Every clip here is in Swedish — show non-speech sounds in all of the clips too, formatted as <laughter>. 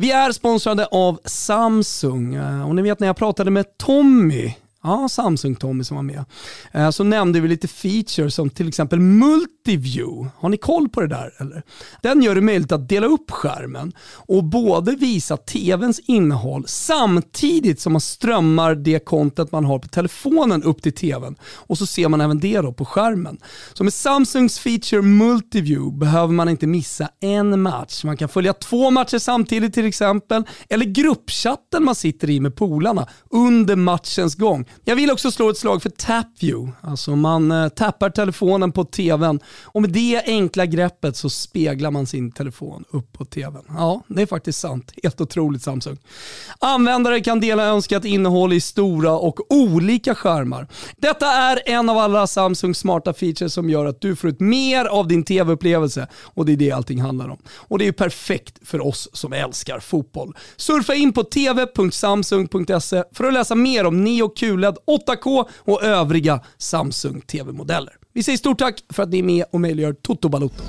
Vi är sponsrade av Samsung. Eh, och ni vet när jag pratade med Tommy Ja, Samsung-Tommy som var med. Eh, så nämnde vi lite features som till exempel Multiview. Har ni koll på det där eller? Den gör det möjligt att dela upp skärmen och både visa tvns innehåll samtidigt som man strömmar det content man har på telefonen upp till tvn. Och så ser man även det då på skärmen. Så med Samsungs feature Multiview behöver man inte missa en match. Man kan följa två matcher samtidigt till exempel, eller gruppchatten man sitter i med polarna under matchens gång. Jag vill också slå ett slag för TapView. Alltså man eh, tappar telefonen på tvn och med det enkla greppet så speglar man sin telefon upp på tvn. Ja, det är faktiskt sant. Helt otroligt Samsung. Användare kan dela önskat innehåll i stora och olika skärmar. Detta är en av alla Samsungs smarta features som gör att du får ut mer av din tv-upplevelse och det är det allting handlar om. Och det är perfekt för oss som älskar fotboll. Surfa in på tv.samsung.se för att läsa mer om Neo QLED 8K och övriga Samsung TV-modeller. Vi säger stort tack för att ni är med och möjliggör Toto Balotto.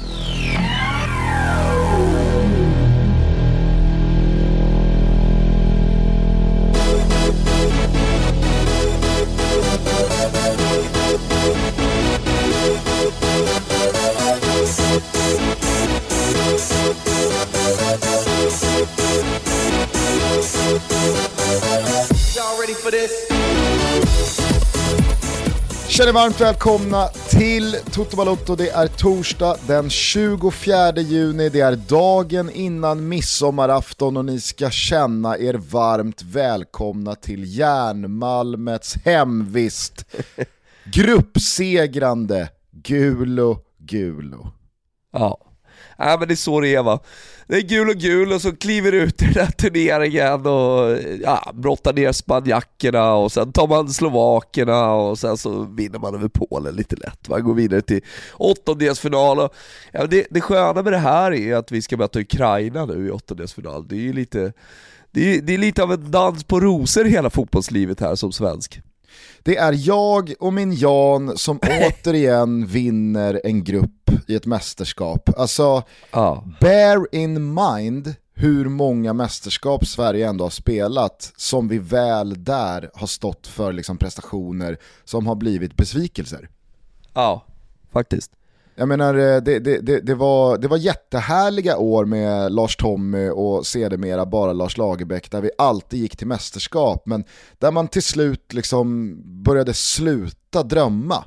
Känner varmt välkomna till Toto Balotto. Det är torsdag den 24 juni, det är dagen innan midsommarafton och ni ska känna er varmt välkomna till Järnmalmets hemvist. <laughs> Gruppsegrande Gulo Gulo. Ja, ja men det är så det är va det är gul och gul och så kliver ut i den här turneringen och ja, brottar ner spanjackerna och sen tar man slovakerna och sen så vinner man över Polen lite lätt. Man går vidare till åttondelsfinal och ja, det, det sköna med det här är att vi ska möta Ukraina nu i åttondelsfinal. Det är ju lite, det är, det är lite av en dans på rosor hela fotbollslivet här som svensk. Det är jag och min Jan som <laughs> återigen vinner en grupp i ett mästerskap. Alltså, ah. bear in mind hur många mästerskap Sverige ändå har spelat som vi väl där har stått för liksom prestationer som har blivit besvikelser. Ja, faktiskt. Jag menar, eh, det, det, det, det, var, det var jättehärliga år med Lars Tommy och sedermera bara Lars Lagerbäck där vi alltid gick till mästerskap men där man till slut liksom började sluta drömma.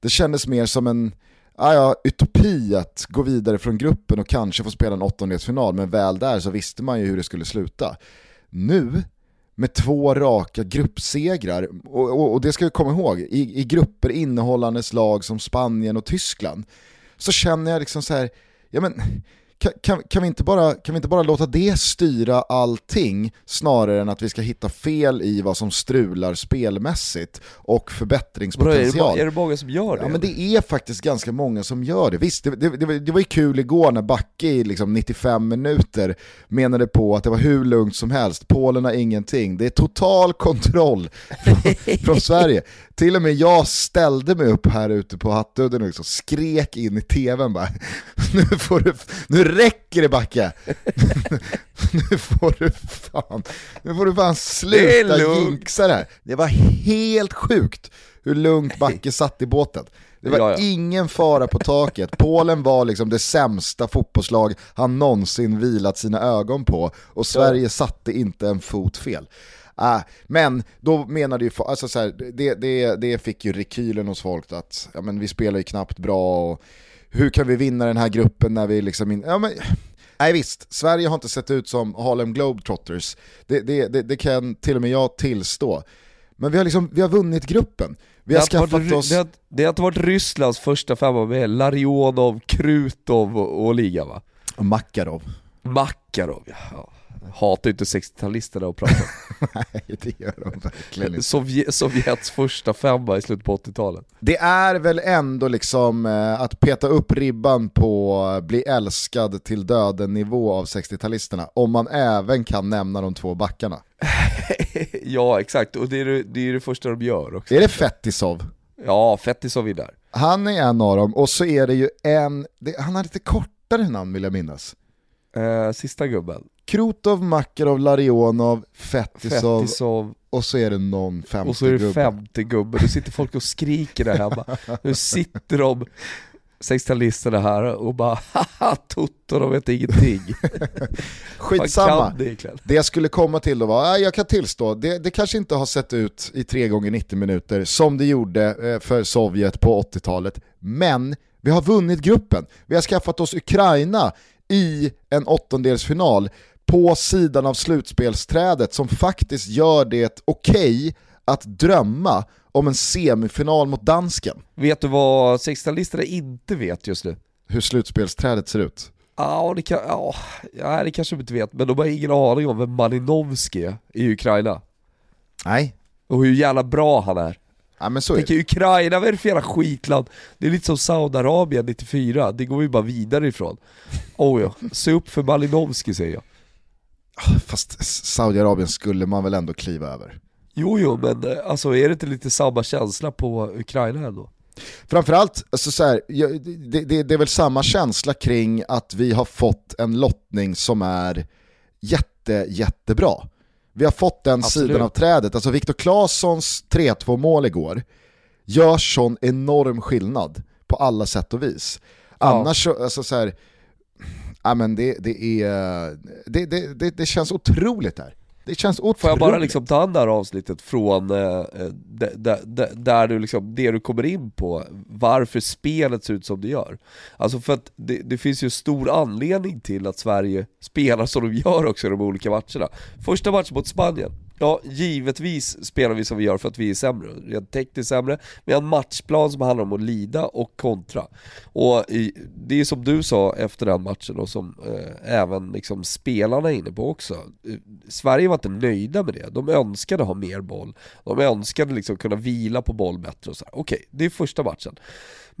Det kändes mer som en ah ja, utopi att gå vidare från gruppen och kanske få spela en åttondelsfinal men väl där så visste man ju hur det skulle sluta. Nu med två raka gruppsegrar. Och, och, och, det ska vi komma ihåg, i, i grupper innehållandes lag som Spanien och Tyskland, så känner jag liksom så här, ja men kan, kan, kan, vi inte bara, kan vi inte bara låta det styra allting snarare än att vi ska hitta fel i vad som strular spelmässigt och förbättringspotential? Är det, är det många som gör det? Ja men det är faktiskt ganska många som gör det. Visst, det, det, det, var, det var ju kul igår när Backe i liksom 95 minuter menade på att det var hur lugnt som helst, Polen har ingenting, det är total kontroll <laughs> från, från Sverige. Till och med jag ställde mig upp här ute på Hattudden och liksom skrek in i tvn bara, <laughs> nu får du, nu räcker det Backe! <laughs> nu får du fan, nu får du fan sluta jinxa det här. Det var helt sjukt hur lugnt Backe satt i båten. Det var ja, ja. ingen fara på taket. Polen var liksom det sämsta fotbollslag han någonsin vilat sina ögon på och Sverige ja. satte inte en fot fel. Uh, men då menade ju, alltså så här, det, det, det fick ju rekylen hos folk att ja, men vi spelar ju knappt bra och hur kan vi vinna den här gruppen när vi liksom... In, ja, men, nej visst, Sverige har inte sett ut som Harlem Globetrotters. Det, det, det, det kan till och med jag tillstå. Men vi har, liksom, vi har vunnit gruppen. Vi har skaffat varit, oss... Det har, det har inte varit Rysslands första femma med Larionov, Krutov och, och liga va? Och Makarov. Makarov ja hatar inte 60-talisterna att prata <laughs> Nej, det gör de verkligen inte. Sovjet, Sovjets första femma i slutet på 80-talet. Det är väl ändå liksom eh, att peta upp ribban på bli älskad till döden nivå av 60-talisterna, om man även kan nämna de två backarna. <laughs> ja, exakt, och det är det, det är det första de gör också. Är det Fetisov? Ja, Fetisov är där. Han är en av dem, och så är det ju en, det, han har lite kortare namn vill jag minnas. Uh, sista gubben. Krutov, Makarov, Larionov, Fetisov, Fetisov och så är det någon femte och så är det gubbe. 50 gubbe, nu sitter folk och skriker där hemma. Nu sitter de 60-talisterna här och bara haha Toto, de vet ingenting. <laughs> Skitsamma. Det? Det jag skulle komma till då var, ja, jag kan tillstå, det, det kanske inte har sett ut i 3 gånger 90 minuter som det gjorde eh, för Sovjet på 80-talet, men vi har vunnit gruppen. Vi har skaffat oss Ukraina i en åttondelsfinal på sidan av slutspelsträdet som faktiskt gör det okej att drömma om en semifinal mot dansken. Vet du vad 60-talisterna inte vet just nu? Hur slutspelsträdet ser ut. Ja, det, kan, ja, det kanske de inte vet, men de har ingen aning om vem Malinovski är i Ukraina. Nej, Och hur jävla bra han är. ja, men så är det. Ukraina, vad är det för jävla skitland? Det är lite som Saudiarabien 94, det går ju bara vidare ifrån. <laughs> Oh ja, se upp för Malinovski säger jag. Fast Saudiarabien skulle man väl ändå kliva över. Jo jo, men eh, alltså är det inte lite samma känsla på Ukraina ändå? Framförallt, alltså så här, det, det, det är väl samma känsla kring att vi har fått en lottning som är jätte, jättebra. Vi har fått den Absolut. sidan av trädet, alltså Viktor Claessons 3-2 mål igår gör sån enorm skillnad på alla sätt och vis. Annars så, alltså så här, ja men det, det är, det, det, det, det känns otroligt här. Det känns otroligt. Får jag bara liksom ta an det här avsnittet från eh, där du liksom, det du kommer in på, varför spelet ser ut som det gör. Alltså för att det, det finns ju stor anledning till att Sverige spelar som de gör också i de olika matcherna. Första matchen mot Spanien, ja givetvis spelar vi som vi gör för att vi är sämre, rent tekniskt sämre. Vi har en matchplan som handlar om att lida och kontra. Och det är som du sa efter den matchen och som eh, även liksom spelarna är inne på också. Eh, Sverige var inte nöjda med det, de önskade ha mer boll. De önskade liksom kunna vila på boll bättre och så här. Okej, det är första matchen.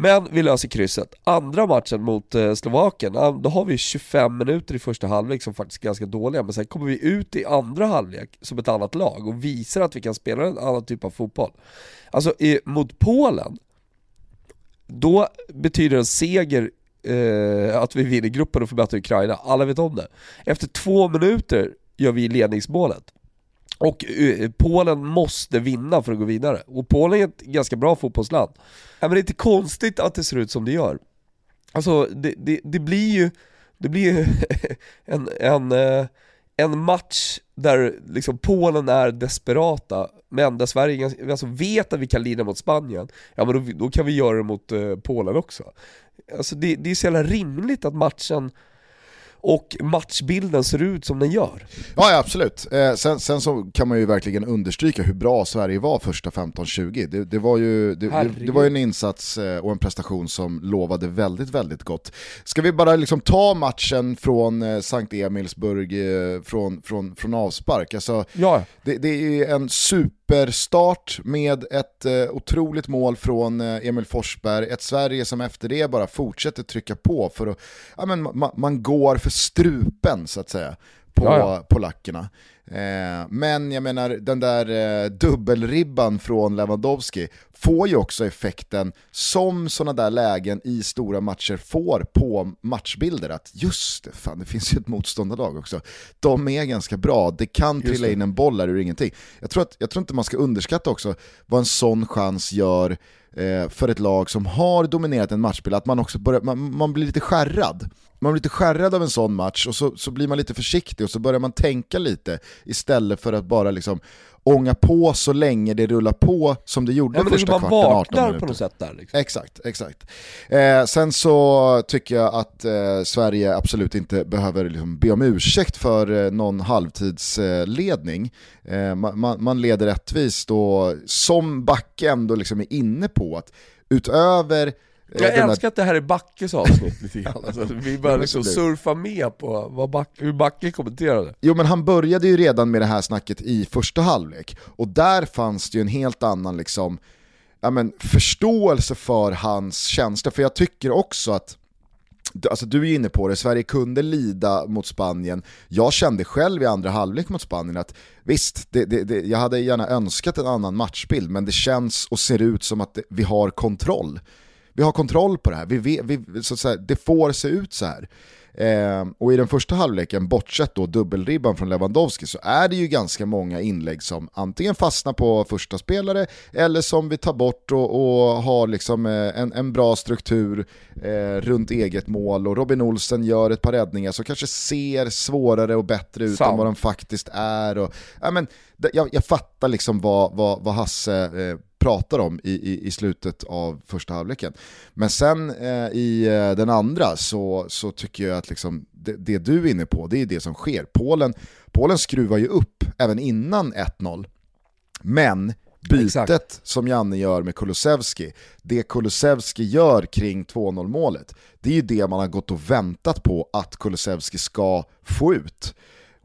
Men vi löser krysset. Andra matchen mot eh, Slovakien, då har vi 25 minuter i första halvlek som faktiskt är ganska dåliga, men sen kommer vi ut i andra halvlek som ett annat lag och visar att vi kan spela en annan typ av fotboll. Alltså i, mot Polen, då betyder en seger eh, att vi vinner gruppen och förbättrar Ukraina, alla vet om det. Efter två minuter gör vi ledningsmålet. Och eh, Polen måste vinna för att gå vidare. Och Polen är ett ganska bra fotbollsland. Ja, men det är inte konstigt att det ser ut som det gör. Alltså det, det, det blir ju, det blir ju <laughs> en, en, eh, en match där liksom Polen är desperata, men där Sverige alltså vet att vi kan lida mot Spanien, ja men då, då kan vi göra det mot eh, Polen också. Alltså det, det är så jävla rimligt att matchen och matchbilden ser ut som den gör. Ja, ja absolut. Eh, sen, sen så kan man ju verkligen understryka hur bra Sverige var första 15-20. Det, det, var ju, det, det, var ju en insats eh, och en prestation som lovade väldigt, väldigt gott. Ska vi bara liksom ta matchen från eh, Sankt Emilsburg eh, från, från, från avspark? Alltså, Ja, det, det är en superstart med ett eh, otroligt mål från eh, Emil Forsberg, ett Sverige som efter det bara fortsätter trycka på för att, ja, men ma- man går för strupen så att säga på Ja, ja. polackerna. Eh, men jag menar den där eh, dubbelribban från Lewandowski får ju också effekten som sådana där lägen i stora matcher får på matchbilder att just det, fan det finns ju ett motståndarlag också. De är ganska bra, det kan trilla in en boll här ur ingenting. Jag tror, att, jag tror inte man ska underskatta också vad en sån chans gör eh, för ett lag som har dominerat en matchbild, att man också börjar, man, man blir lite skärrad. Man blir lite skärrad av en sån match och så, så blir man lite försiktig och så börjar man tänka lite istället för att bara liksom ånga på så länge det rullar på som det gjorde ja men det första man kvarten, 18 vaknar minuter. på något sätt där liksom. Exakt, exakt. Eh, sen så tycker jag att eh, Sverige absolut inte behöver liksom be om ursäkt för eh, någon halvtidsledning. Eh, man, man, leder rättvist och som Backe ändå liksom är inne på att utöver Jag älskar att det här är Backes avsnitt lite grann, <laughs> alltså, vi börjar Ja, liksom surfa med på vad Back, hur Backe kommenterade. Jo men han började ju redan med det här snacket i första halvlek och där fanns det ju en helt annan liksom, ja, men, förståelse för hans känslor. För jag tycker också att Alltså du är inne på det, Sverige kunde lida mot Spanien. Jag kände själv i andra halvlek mot Spanien att visst, det, det, det, jag hade gärna önskat en annan matchbild, men det känns och ser ut som att vi har kontroll. Vi har kontroll på det här, vi, vi, så att säga, det får se ut så här. Eh, och i den första halvleken, bortsett då dubbelribban från Lewandowski, så är det ju ganska många inlägg som antingen fastnar på första spelare eller som vi tar bort och, och har liksom eh, en, en bra struktur eh, runt eget mål. Och Robin Olsen gör ett par räddningar som kanske ser svårare och bättre ut Sam. än vad de faktiskt är. Och, ja, men, jag, jag fattar liksom vad, vad, vad Hasse eh, pratar om i, i, i, slutet av första halvleken. Men sen eh, i eh, den andra så, så tycker jag att liksom, det, det, du är inne på, det är det som sker. Polen, Polen skruvar ju upp även innan 1-0. Men bytet Exakt. som Janne gör med Kulusevski, det Kulusevski gör kring 2-0 målet, det är ju det man har gått och väntat på att Kulusevski ska få ut.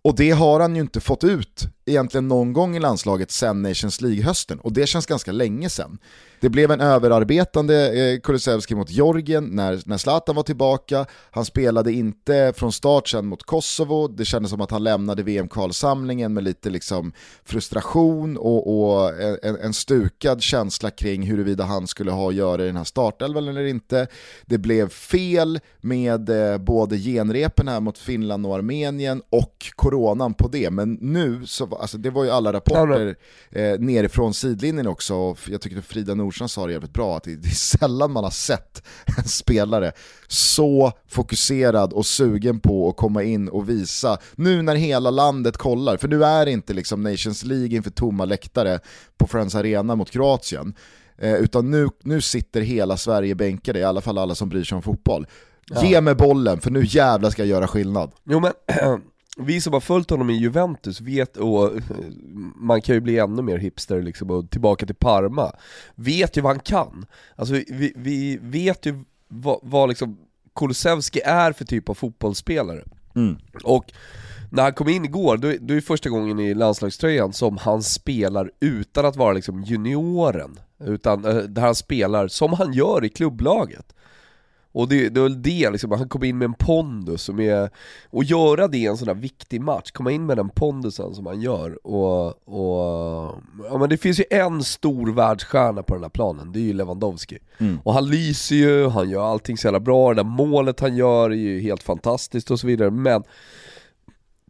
Och det har han ju inte fått ut egentligen någon gång i landslaget sen Nations League-hösten, och det känns ganska länge sen. Det blev en överarbetande eh, Kulusevski mot Georgien när, när Zlatan var tillbaka, han spelade inte från start sen mot Kosovo, det kändes som att han lämnade VM-kvalsamlingen med lite liksom frustration och, och en, en, stukad känsla kring huruvida han skulle ha att göra i den här startelvan eller inte. Det blev fel med eh, både genrepen här mot Finland och Armenien och coronan på det, men nu så alltså det var ju alla rapporter eh, nerifrån sidlinjen också, och jag tycker att Frida Nordström sa det jävligt bra, att det är sällan man har sett en spelare så fokuserad och sugen på att komma in och visa, nu när hela landet kollar, för nu är det inte liksom Nations League inför tomma läktare på Friends Arena mot Kroatien, eh, utan nu, nu sitter hela Sverige bänkade, i alla fall alla som bryr sig om fotboll. Ja. Ge mig bollen, för nu jävlar ska jag göra skillnad. Jo men <clears throat> vi som har följt honom i Juventus vet, och man kan ju bli ännu mer hipster liksom, och tillbaka till Parma, vet ju vad han kan. Alltså vi, vi vet ju vad, vad liksom Kulusevski är för typ av fotbollsspelare. Mm. Och när han kom in igår, då, då är det första gången i landslagströjan som han spelar utan att vara liksom junioren, utan eh, där han spelar som han gör i klubblaget. Och det, det var det liksom, han kom in med en pondus och, med, och göra det i en sån här viktig match, komma in med den pondusen som han gör och, och ja men det finns ju en stor världsstjärna på den här planen, det är ju Lewandowski. Mm. Och han lyser ju, han gör allting så jävla bra, det där målet han gör är ju helt fantastiskt och så vidare, men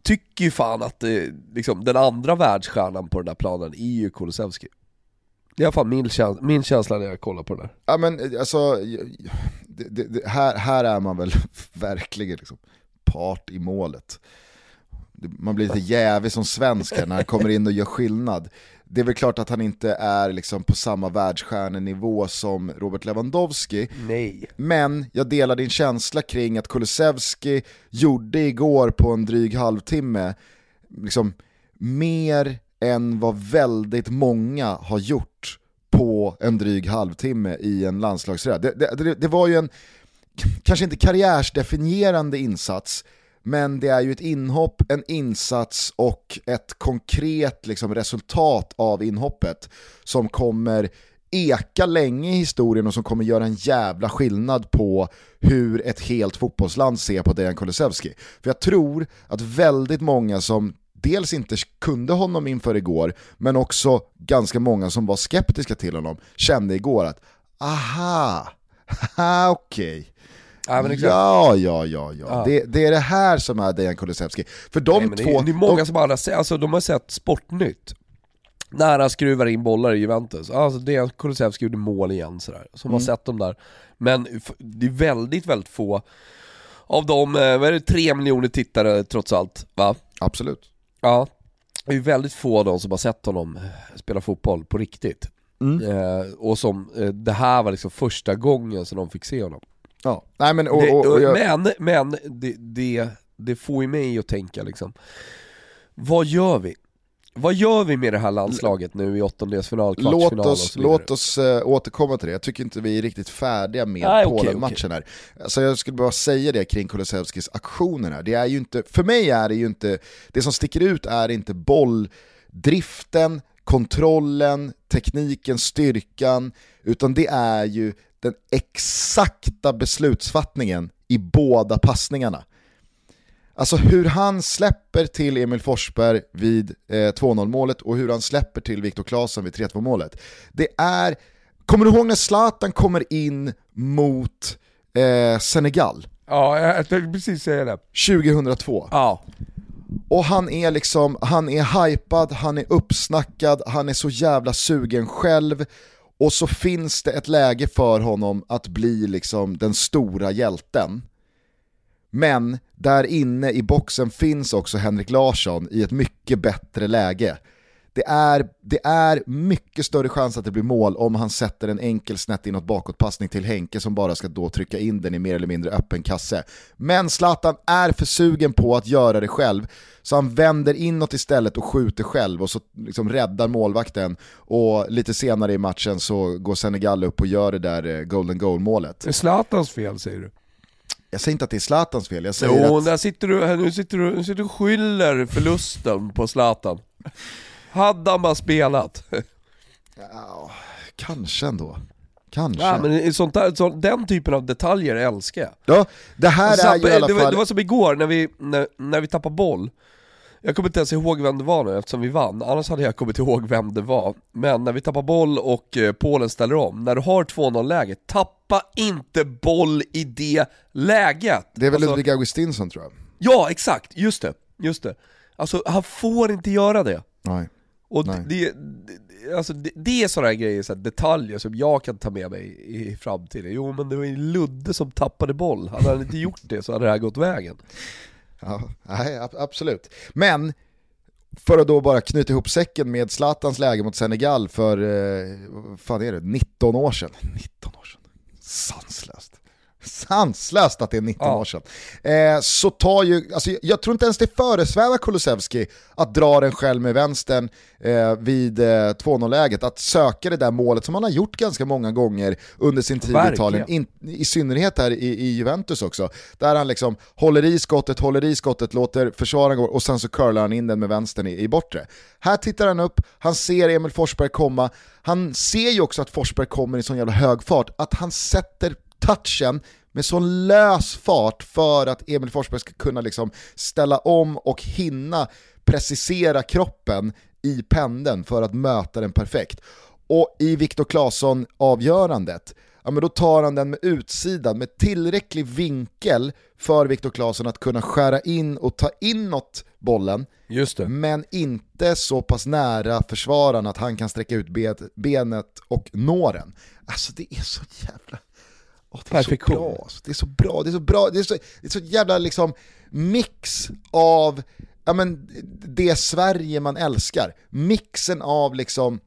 tycker ju fan att det, liksom, den andra världsstjärnan på den här planen är ju Kulusevski. Det är i alla fall min, käns min känsla när jag kollar på det där. Ja men alltså, det, det, här, här är man väl <laughs> verkligen liksom part i målet. Man blir lite jävig som svensk när han kommer in och gör skillnad. Det är väl klart att han inte är liksom på samma världsstjärnenivå som Robert Lewandowski. Nej. Men jag delar din känsla kring att Kulusevski gjorde igår på en dryg halvtimme liksom mer än vad väldigt många har gjort på en dryg halvtimme i en landslagsräd. Det, det, det, var ju en, kanske inte karriärsdefinierande insats, men det är ju ett inhopp, en insats och ett konkret liksom, resultat av inhoppet som kommer eka länge i historien och som kommer göra en jävla skillnad på hur ett helt fotbollsland ser på Dejan Kulusevski. För jag tror att väldigt många som dels inte kunde honom inför igår, men också ganska många som var skeptiska till honom kände igår att aha, <laughs> okej. Okay. Ja, ja, ja, ja, ja. Det, det, är det här som är Dejan Kulusevski. För de Nej, två... Det är, det är många de... som har sett, alltså, de har sett Sportnytt, när han skruvar in bollar i Juventus. Alltså Dejan Kulusevski gjorde mål igen sådär, som mm. har sett dem där. Men det är väldigt, väldigt få av de, eh, vad är det, tre miljoner tittare trots allt va? Absolut. Ja, det är väldigt få av dem som har sett honom spela fotboll på riktigt. Mm. Eh, och som, eh, det här var liksom första gången som de fick se honom. Ja, nej men och, och, och jag... Men, men det, det, det får ju mig att tänka liksom, vad gör vi? Vad gör vi med det här landslaget nu i åttondelsfinal, kvartsfinal låt oss, och Låt oss äh, återkomma till det, jag tycker inte vi är riktigt färdiga med Polen-matchen okay, här. Alltså jag skulle bara säga det kring Kulusevskis aktioner här, det är ju inte, för mig är det ju inte, det som sticker ut är inte bolldriften, kontrollen, tekniken, styrkan, utan det är ju den exakta beslutsfattningen i båda passningarna. Alltså hur han släpper till Emil Forsberg vid eh, 2-0 målet och hur han släpper till Viktor Claesson vid 3-2 målet. Det är, kommer du ihåg när Zlatan kommer in mot eh, Senegal? Ja, jag tänkte precis säga det. 2002. Ja. Och han är liksom, han är hypad, han är uppsnackad, han är så jävla sugen själv. Och så finns det ett läge för honom att bli liksom den stora hjälten. Men där inne i boxen finns också Henrik Larsson i ett mycket bättre läge. Det är, det är mycket större chans att det blir mål om han sätter en enkel snett inåt bakåtpassning till Henke som bara ska då trycka in den i mer eller mindre öppen kasse. Men Zlatan är för sugen på att göra det själv, så han vänder inåt istället och skjuter själv och så liksom räddar målvakten och lite senare i matchen så går Senegal upp och gör det där eh, golden goal målet. Det är Zlatans fel säger du? Jag säger inte att det är Zlatans fel, jag säger Jo, att... där sitter du, nu sitter du, nu sitter du och skyller förlusten på Zlatan. Hade han bara spelat. Ja, kanske ändå. Kanske. Ja, men sånt där, sånt, den typen av detaljer älskar jag. Ja, det här är ju i alla det, var, fall... det var som igår när vi, när, när vi tappade boll. Jag kommer inte ens ihåg vem det var nu eftersom vi vann, annars hade jag kommit ihåg vem det var. Men när vi tappar boll och eh, Polen ställer om, när du har 2-0 läge, tappa inte boll i det läget! Det är väl Alltså- Ludvig Augustinsson tror jag. Ja, exakt, just det, just det. Alltså han får inte göra det. Nej. Och Nej. det, det, alltså det, det är sådana grejer, så detaljer som jag kan ta med mig i framtiden. Jo men det var ju Ludde som tappade boll, hade han inte gjort det så hade det här gått vägen. Ja, nej, absolut. Men, för att då bara knyta ihop säcken med Zlatans läge mot Senegal för, eh, vad fan är det, 19 år sedan. <laughs> 19 år sedan. Sanslöst. Sanslöst att det är 19 Ja. år sedan. Eh, så tar ju, alltså jag tror inte ens det föresvävar Kulusevski att dra den själv med vänstern eh, vid eh, 2-0-läget, att söka det där målet som han har gjort ganska många gånger under sin tid i Verkligen. Italien, in, i synnerhet här i, i Juventus också, där han liksom håller i skottet, håller i skottet, låter försvararen gå och sen så curlar han in den med vänstern i, i bortre. Här tittar han upp, han ser Emil Forsberg komma, han ser ju också att Forsberg kommer i sån jävla hög fart, att han sätter touchen med sån lös fart för att Emil Forsberg ska kunna liksom ställa om och hinna precisera kroppen i pendeln för att möta den perfekt. Och i Viktor Claesson avgörandet, ja men då tar han den med utsidan med tillräcklig vinkel för Viktor Claesson att kunna skära in och ta inåt bollen men inte så pass nära försvararen att han kan sträcka ut benet och nå den. Alltså det är så jävla... Åh, det är Perfektion. Så bra. Det är så bra, det är så bra, det är så, det är så jävla liksom mix av ja, men, det Sverige man älskar. Mixen av liksom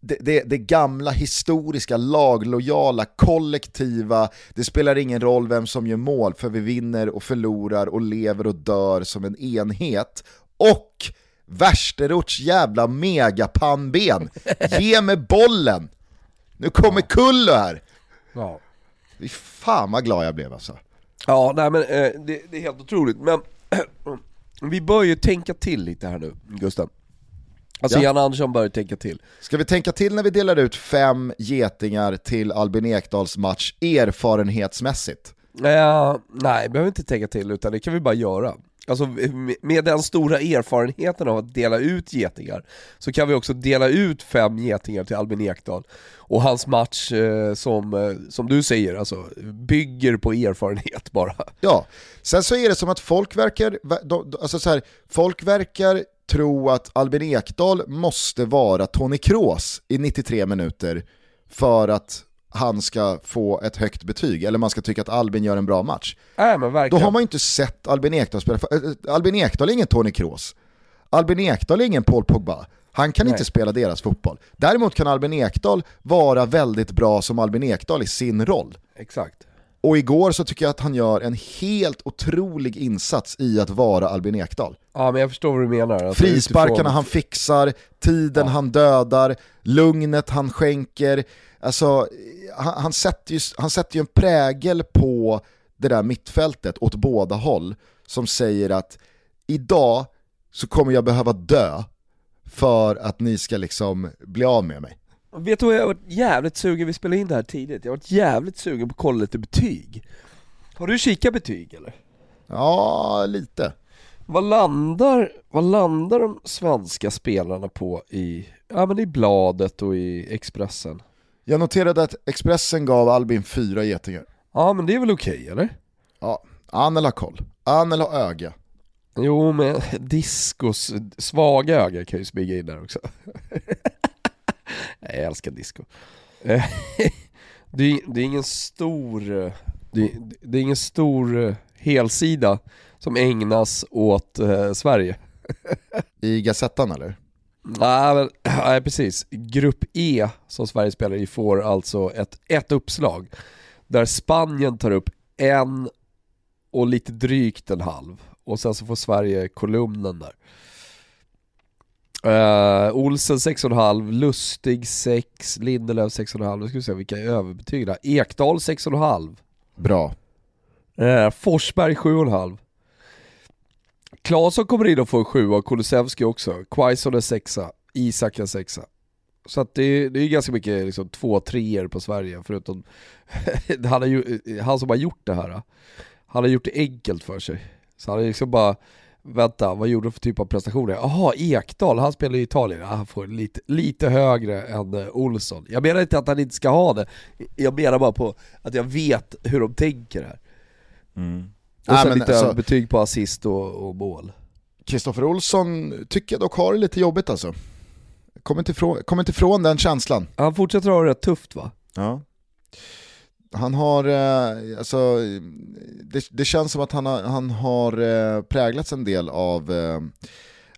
det, det, det gamla historiska, laglojala, kollektiva, det spelar ingen roll vem som gör mål för vi vinner och förlorar och lever och dör som en enhet. Och Värsterots jävla megapannben, ge mig bollen! Nu kommer Kullo här! Ja. Fy fan vad glad jag blev alltså. Ja, nej men eh, det, det är helt otroligt, men <clears throat> vi bör ju tänka till lite här nu, Gustav. Alltså Ja. Jan Andersson bör ju tänka till. Ska vi tänka till när vi delar ut fem getingar till Albin Ekdals match erfarenhetsmässigt? Eh, nej, behöver inte tänka till utan det kan vi bara göra. Alltså med- den stora erfarenheten av att dela ut getingar så kan vi också dela ut fem getingar till Albin Ekdal. Och hans match eh, som, eh, som du säger, alltså bygger på erfarenhet bara. Ja, sen så är det som att folk verkar, de- alltså så här, folk verkar tro att Albin Ekdal måste vara Tony Kroos i 93 minuter för att han ska få ett högt betyg, eller man ska tycka att Albin gör en bra match. Men Då har man ju inte sett Albin Ekdal spela. Äh, Albin Ekdal är ingen Tony Kroos. Albin Ekdal är ingen Paul Pogba. Han kan Nej. inte spela deras fotboll. Däremot kan Albin Ekdal vara väldigt bra som Albin Ekdal i sin roll. Exakt. Och igår så tycker jag att han gör en helt otrolig insats i att vara Albin Ekdal. Ja men jag förstår vad du menar. Alltså, Frisparkarna utifrån- han fixar, tiden Ja. han dödar, lugnet han skänker. Alltså, han, han, sätter ju, han sätter ju en prägel på det där mittfältet åt båda håll som säger att idag så kommer jag behöva dö för att ni ska liksom bli av med mig. Vet du vad jag har varit jävligt sugen, vi spelade in det här tidigt, jag har varit jävligt sugen på att kolla lite betyg. Har du kikat betyg eller? Ja, lite. Vad landar, vad landar de svenska spelarna på i, ja men i bladet och i Expressen? Jag noterade att Expressen gav Albin fyra getingar. Ja men det är väl okej eller? Ja, Anel har koll. Anel har öga. Jo men discos svaga öga kan ju smyga in där också. <laughs> Jag älskar disco. <laughs> Det, är, det är ingen stor, det, det är ingen stor helsida som ägnas åt eh, Sverige. I Gazettan eller? Nej, men, nej precis. Grupp E som Sverige spelar i får alltså ett, ett uppslag. Där Spanien tar upp en och lite drygt en halv. Och sen så får Sverige kolumnen där. Uh, Olsen 6,5, Lustig 6, Lindelöf 6,5, nu ska vi se vilka är överbetyg där. Ekdal 6,5. Bra. Uh, Forsberg 7,5. Claesson kommer in och får en sjua och Kulusevski också. Quaison är sexa, Isak är sexa. Så att det, det är ganska mycket liksom, två treor på Sverige förutom <laughs> han, ju, han som har gjort det här. Han har gjort det enkelt för sig. Så han är liksom bara Vänta, vad gjorde du för typ av prestationer? Jaha, Ekdal, han spelar i Italien. Han får lite, lite högre än eh, Olsson. Jag menar inte att han inte ska ha det, jag menar bara på att jag vet hur de tänker här. Mm. Och sen men lite alltså- betyg på assist och, och mål. Kristoffer Olsson tycker jag dock har det lite jobbigt alltså. Kommer inte ifrån, kommer inte ifrån den känslan. Han fortsätter ha det rätt tufft va? Ja. Han har, eh, alltså, det, det känns som att han har, han har eh, präglats en del av, eh,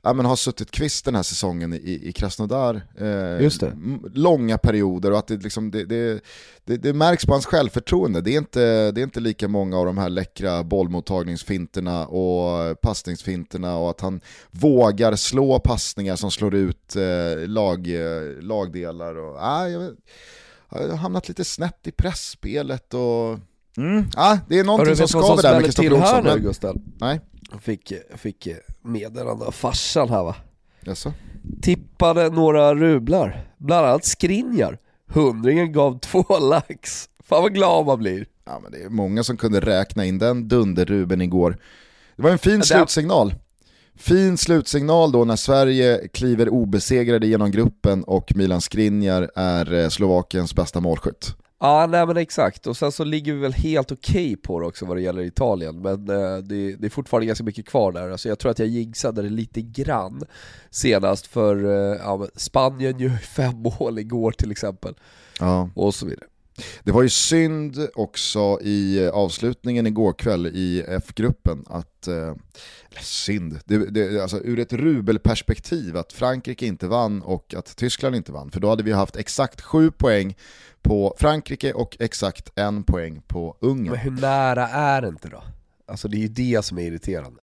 ja men har suttit kvist den här säsongen i, i Krasnodar. Eh, Just det. m- Långa perioder och att det, liksom, det, det, det, det märks på hans självförtroende. Det är, inte, det är inte lika många av de här läckra bollmottagningsfinterna och passningsfinterna och att han vågar slå passningar som slår ut eh, lag, eh, lagdelar. Och, ah, jag vet, har hamnat lite snett i pressspelet och... Mm. Ah, det är någonting som vet du vad skaver där smäller med Kristoffer till här Olsson. nu Men, Gustav? nej, Jag fick, fick meddelande av farsan här va? jaså? Tippade några rublar, bland annat Skriniar. Hundringen gav två <laughs> lax. Fan vad glad man blir. Ja, men det är många som kunde räkna in den dunder-Ruben igår. Det var en fin det- slutsignal. Fin slutsignal då när Sverige kliver obesegrade genom gruppen och Milan Skriniar är eh, Slovakiens bästa målskytt. Ja nej men exakt, och sen så ligger vi väl helt okej på det också vad det gäller Italien, men eh, det, det är fortfarande ganska mycket kvar där. Alltså jag tror att jag jigsade det lite grann senast för eh, ja, Spanien gör ju <laughs> fem mål igår till exempel, Ja. och så vidare. Det var ju synd också i avslutningen igår kväll i F-gruppen att, eh, eller synd, det, det, alltså ur ett rubelperspektiv att Frankrike inte vann och att Tyskland inte vann. För då hade vi haft exakt sju poäng på Frankrike och exakt en poäng på Ungern. Men hur nära är det inte då? Alltså det är ju det som är irriterande.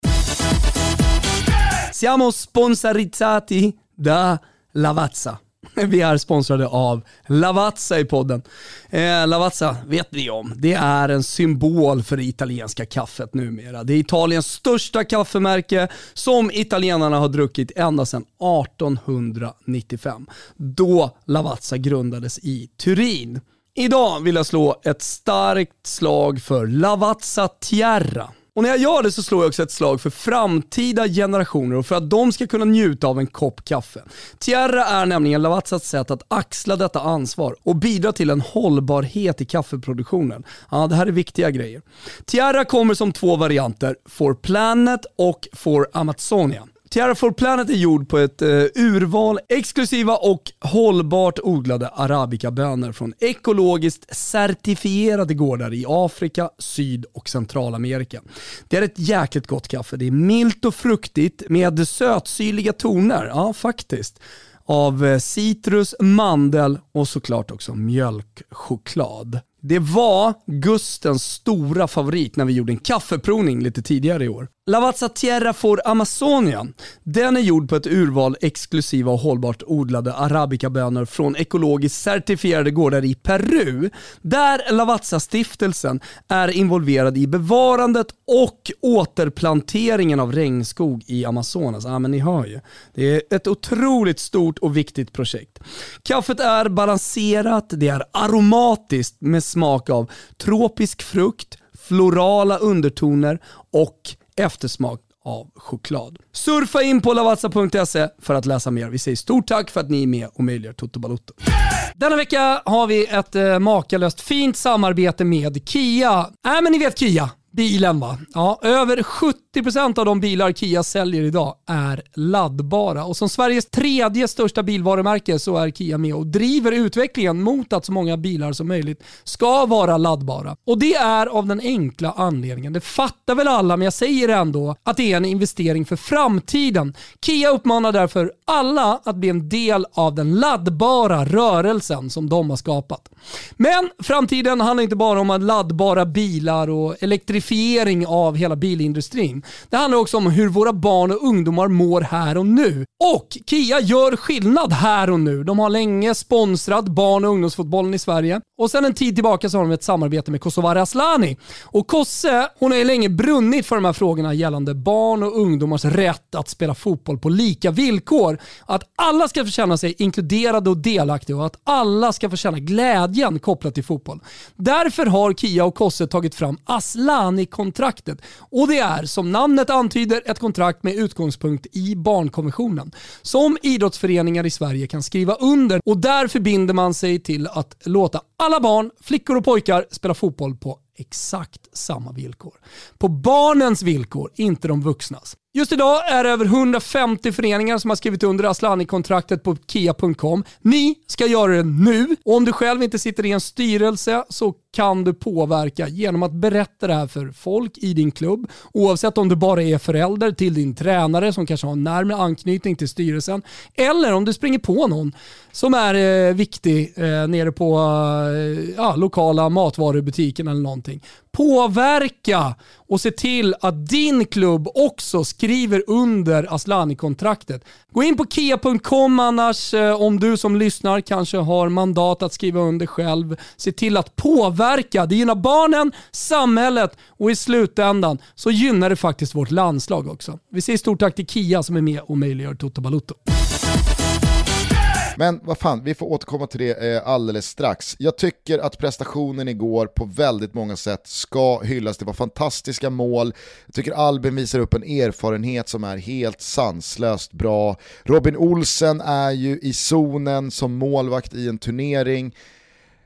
Siamo sponsorizzati da Lavazza. <laughs> Vi är sponsrade av Lavazza i podden. Eh, Lavazza vet ni om, det är en symbol för det italienska kaffet numera. Det är Italiens största kaffemärke som italienarna har druckit ända sedan 1895. Då Lavazza grundades i Turin. Idag vill jag slå ett starkt slag för Lavazza Tierra. Och när jag gör det så slår jag också ett slag för framtida generationer och för att de ska kunna njuta av en kopp kaffe. Tierra är nämligen Lavazzas sätt att axla detta ansvar och bidra till en hållbarhet i kaffeproduktionen. Ja, det här är viktiga grejer. Tierra kommer som två varianter, For Planet och For Amazonia. Tierra for Planet är gjord på ett eh, urval exklusiva och hållbart odlade arabica-bönor från ekologiskt certifierade gårdar i Afrika, Syd och Centralamerika. Det är ett jäkligt gott kaffe. Det är milt och fruktigt med sötsyrliga toner, ja faktiskt, av eh, citrus, mandel och såklart också mjölkchoklad. Det var Gustens stora favorit när vi gjorde en kaffeprovning lite tidigare i år. Lavazza Tierra for Amazonia. Den är gjord på ett urval exklusiva och hållbart odlade arabikabönor från ekologiskt certifierade gårdar i Peru, där Lavazza-stiftelsen är involverad i bevarandet och återplanteringen av regnskog i Amazonas. Ja, men ni hör ju. Det är ett otroligt stort och viktigt projekt. Kaffet är balanserat, det är aromatiskt med smak av tropisk frukt, florala undertoner och eftersmak av choklad. Surfa in på lavazza.se för att läsa mer. Vi säger stort tack för att ni är med och möjliggör Toto Balotto. Denna vecka har vi ett eh, makalöst fint samarbete med Kia. Äh, men ni vet Kia. Bilen va? Ja, över 70% av de bilar Kia säljer idag är laddbara och som Sveriges tredje största bilvarumärke så är Kia med och driver utvecklingen mot att så många bilar som möjligt ska vara laddbara. Och det är av den enkla anledningen, det fattar väl alla men jag säger ändå, att det är en investering för framtiden. Kia uppmanar därför alla att bli en del av den laddbara rörelsen som de har skapat. Men framtiden handlar inte bara om laddbara bilar och elektrifiering av hela bilindustrin. Det handlar också om hur våra barn och ungdomar mår här och nu. Och Kia gör skillnad här och nu. De har länge sponsrat barn och ungdomsfotbollen i Sverige och sen en tid tillbaka så har de ett samarbete med Kosovare Asllani. Och Kosse, hon har ju länge brunnit för de här frågorna gällande barn och ungdomars rätt att spela fotboll på lika villkor. Att alla ska få känna sig inkluderade och delaktiga och att alla ska få känna glädjen kopplat till fotboll. Därför har Kia och Kosse tagit fram Aslani-kontraktet och det är som namnet antyder ett kontrakt med utgångspunkt i barnkonventionen som idrottsföreningar i Sverige kan skriva under och där förbinder man sig till att låta alla alla barn, flickor och pojkar spela fotboll på exakt samma villkor. På barnens villkor, inte de vuxnas. Just idag är det över 150 föreningar som har skrivit under Aslani-kontraktet på kia.com. Ni ska göra det nu och om du själv inte sitter i en styrelse så kan du påverka genom att berätta det här för folk i din klubb. Oavsett om du bara är förälder till din tränare som kanske har en närmare anknytning till styrelsen. Eller om du springer på någon som är eh, viktig eh, nere på eh, ja, lokala matvarubutiken eller någonting. Påverka och se till att din klubb också skriver under Aslani-kontraktet. Gå in på kia.com annars eh, om du som lyssnar kanske har mandat att skriva under själv. Se till att påverka. Det gynnar barnen, samhället och i slutändan så gynnar det faktiskt vårt landslag också. Vi säger stort tack till Kia som är med och möjliggör Toto Balutto. Men vad fan, vi får återkomma till det eh, alldeles strax. Jag tycker att prestationen igår på väldigt många sätt ska hyllas. Det var fantastiska mål. Jag tycker Albin visar upp en erfarenhet som är helt sanslöst bra. Robin Olsen är ju i zonen som målvakt i en turnering.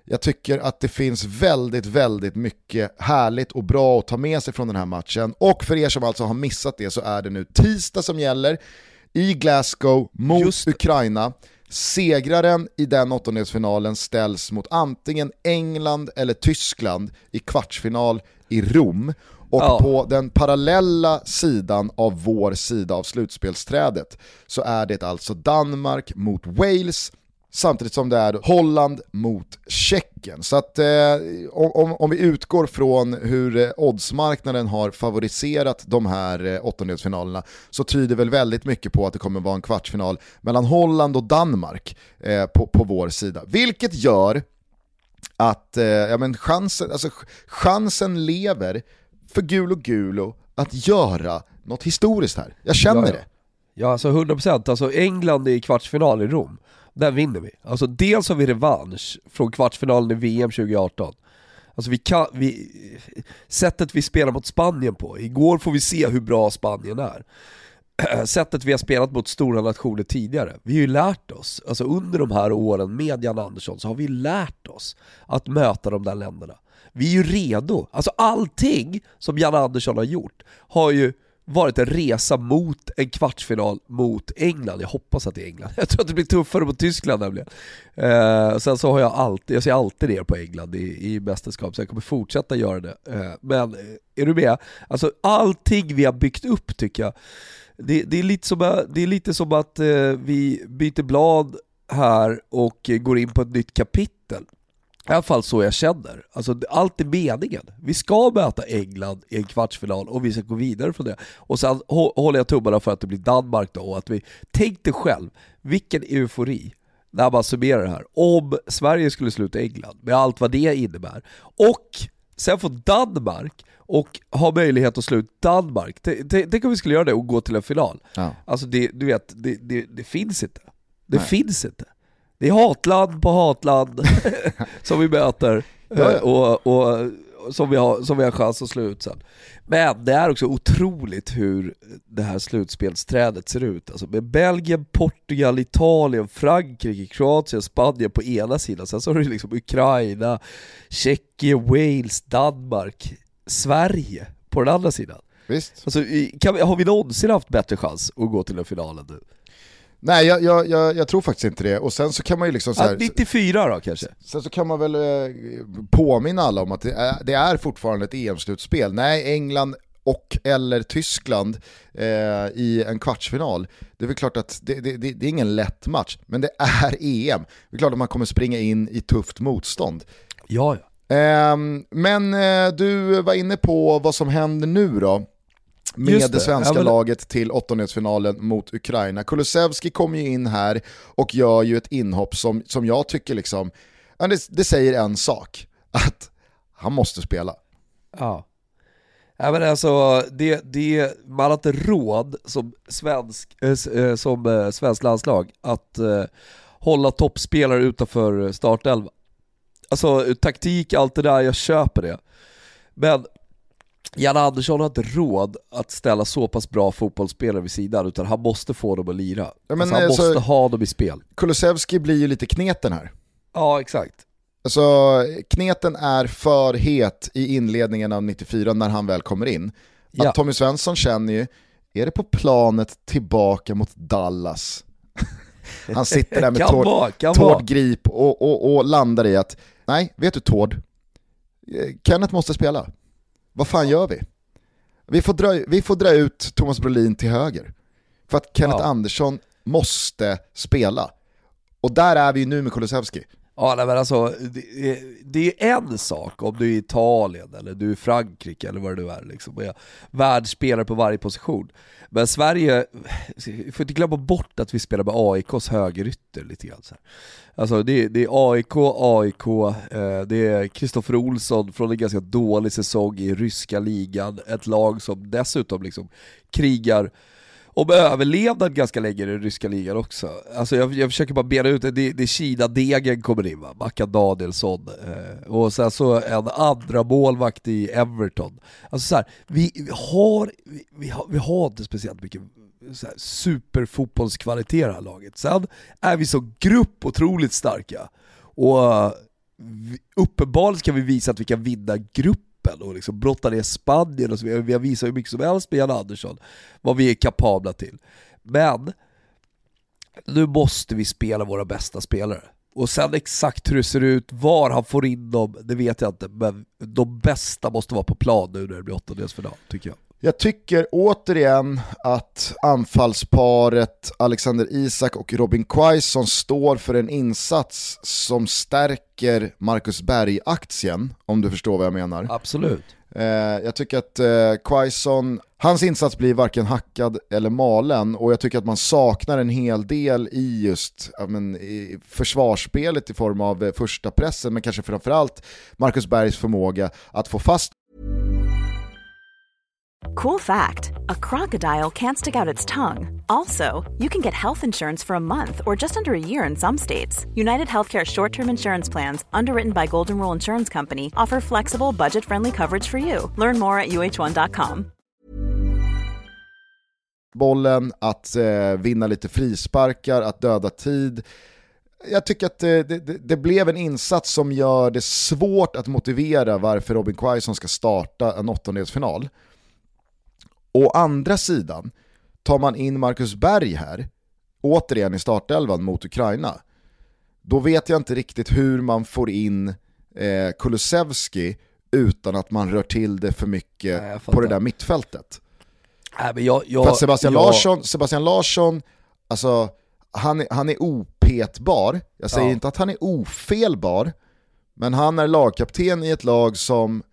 Jag tycker att det finns väldigt, väldigt mycket härligt och bra att ta med sig från den här matchen. Och för er som alltså har missat det så är det nu tisdag som gäller i Glasgow mot Just. Ukraina. Segraren i den åttondelsfinalen ställs mot antingen England eller Tyskland i kvartsfinal i Rom. Och ja. på den parallella sidan av vår sida av slutspelsträdet så är det alltså Danmark mot Wales samtidigt som det är Holland mot Tjeckien. Så att eh, om, om vi utgår från hur eh, oddsmarknaden har favoriserat de här eh, åttondelsfinalerna så tyder väl väldigt mycket på att det kommer vara en kvartsfinal mellan Holland och Danmark eh, på, på vår sida. Vilket gör att eh, ja, men chansen, alltså, chansen lever för Gulo Gulo att göra något historiskt här. Jag känner ja, ja. det. Ja, alltså 100%. Alltså England är i kvartsfinal i Rom den vinner vi. Alltså dels har vi revansch från kvartsfinalen i VM 2018. Alltså vi kan, vi, sättet vi spelar mot Spanien på, igår får vi se hur bra Spanien är. <clears throat> Sättet vi har spelat mot stora nationer tidigare, vi har ju lärt oss, alltså under de här åren med Jan Andersson så har vi lärt oss att möta de där länderna. Vi är ju redo, alltså allting som Jan Andersson har gjort har ju varit en resa mot en kvartsfinal mot England. Jag hoppas att det är England. <laughs> Jag tror att det blir tuffare mot Tyskland nämligen. Eh, sen så har jag alltid, jag ser alltid ner på England i, i mästerskap, så jag kommer fortsätta göra det. Eh, men eh, är du med? Alltså allting vi har byggt upp tycker jag, det, det är, lite som, eh, det är lite som att eh, vi byter blad här och eh, går in på ett nytt kapitel. I alla fall så jag känner. Alltså, allt är meningen. Vi ska möta England i en kvartsfinal och vi ska gå vidare från det. Och sen håller jag tummarna för att det blir Danmark då. Och att vi, tänk dig själv, vilken eufori när man summerar det här. Om Sverige skulle sluta England, med allt vad det innebär. Och sen får Danmark och ha möjlighet att slå ut Danmark. Tänk om vi skulle göra det och gå till en final. Ja. Alltså det, du vet, det, det, det finns inte. Det Nej. finns inte. Det är hatland på hatland <laughs> som vi möter ja, och, och, som, vi har, som vi har chans att slå ut sen. Men det är också otroligt hur det här slutspelsträdet ser ut. Alltså med Belgien, Portugal, Italien, Frankrike, Kroatien, Spanien på ena sidan. Sen så har du liksom Ukraina, Tjeckien, Wales, Danmark. Sverige på den andra sidan. Visst. Alltså, kan har vi någonsin haft bättre chans att gå till en finalen nu? Nej, jag, jag, jag, jag tror faktiskt inte det. Och sen så kan man ju liksom så här, 94 då kanske? Sen så kan man väl eh, påminna alla om att det är, det är fortfarande ett EM-slutspel. Nej, England och eller Tyskland eh, i en kvartsfinal. Det är väl klart att det, det, det, är ingen lätt match, men det är EM. Det är klart att man kommer springa in i tufft motstånd. Ja, ja. Ehm, men eh, du var inne på vad som händer nu då. Med det, det. svenska Ja, men- laget till åttondelsfinalen mot Ukraina. Kulusevski kommer ju in här och gör ju ett inhopp som, som jag tycker liksom, det, det säger en sak. Att han måste spela. Ja. Ja, men alltså, det, det, man har inte råd som svensk, eh, som eh, svensk landslag att eh, hålla toppspelare utanför startelva. Alltså taktik, allt det där, jag köper det. Men Jan Andersson har inte råd att ställa så pass bra fotbollsspelare vid sidan, utan han måste få dem att lira. Ja, men, alltså, han eh, måste ha dem i spel. Kulusevski blir ju lite kneten här. Ja, exakt. Alltså kneten är för het i inledningen av 94 när han väl kommer in. Att Ja. Tommy Svensson känner ju, är det på planet tillbaka mot Dallas? <laughs> Han sitter där med Tord. Tord Grip och, och, och landar i att, nej, vet du Tord, Eh, Kenneth måste spela. Vad fan gör vi? Vi får dra, vi får dra ut Thomas Brolin till höger. För att Kenneth Ja. Andersson måste spela. Och där är vi ju nu med Kulusevski. Ja nej, men alltså, det är, det är en sak om du är i Italien eller du är i Frankrike eller vad det nu är liksom, är världsspelare på varje position. Men Sverige, vi får inte glömma bort att vi spelar med AIKs högerytter lite grann. Så här. Alltså det, det är AIK, AIK, eh, det är Kristoffer Olsson från en ganska dålig säsong i ryska ligan, ett lag som dessutom liksom krigar om överlevnad ganska länge i den ryska ligan också. Alltså jag, jag försöker bara bena ut det, det, det är Kina-degen kommer in va, Mackan Danielsson. Eh, och sen så en andra målvakt i Everton. Alltså så här, vi, vi, har, vi, vi, har, vi har inte speciellt mycket så här, superfotbollskvalitet i det här laget. Sen är vi som grupp otroligt starka. Och eh, vi, uppenbarligen ska vi visa att vi kan vinna gruppen och liksom brottar ner Spanien och så vidare. Vi har visat hur mycket som helst med Jan Andersson, vad vi är kapabla till. Men, nu måste vi spela våra bästa spelare. Och sen exakt hur det ser ut, var han får in dem, det vet jag inte. Men de bästa måste vara på plan nu när det blir åttondelsfinal, tycker jag. Jag tycker återigen att anfallsparet Alexander Isak och Robin Quaison står för en insats som stärker Marcus Berg-aktien, om du förstår vad jag menar. Absolut. Eh, jag tycker att eh, Quaison, hans insats blir varken hackad eller malen och jag tycker att man saknar en hel del i just men, i försvarsspelet i form av eh, första pressen men kanske framförallt Marcus Bergs förmåga att få fast Cool fact a crocodile can't stick out its tongue. Also, you can get health insurance for a month or just under a year in some states. United Healthcare short term insurance plans, underwritten by Golden Rule Insurance Company, offer flexible, budget friendly coverage for you. Learn more at uh1.com. bollen, att eh, vinna lite frisparkar, att döda tid. Jag tycker att eh, det, det, det blev en insats som gör det svårt att motivera varför Robin Quaison ska starta en åttondelsfinal. Å andra sidan, tar man in Marcus Berg här, återigen i startelvan mot Ukraina, då vet jag inte riktigt hur man får in eh, Kulusevski utan att man rör till det för mycket Nej, på det där mittfältet. Nej, men jag, jag, För att Sebastian jag, Larsson, Sebastian Larsson, alltså han är, han är opetbar. Jag säger Ja. inte att han är ofelbar, men han är lagkapten i ett lag som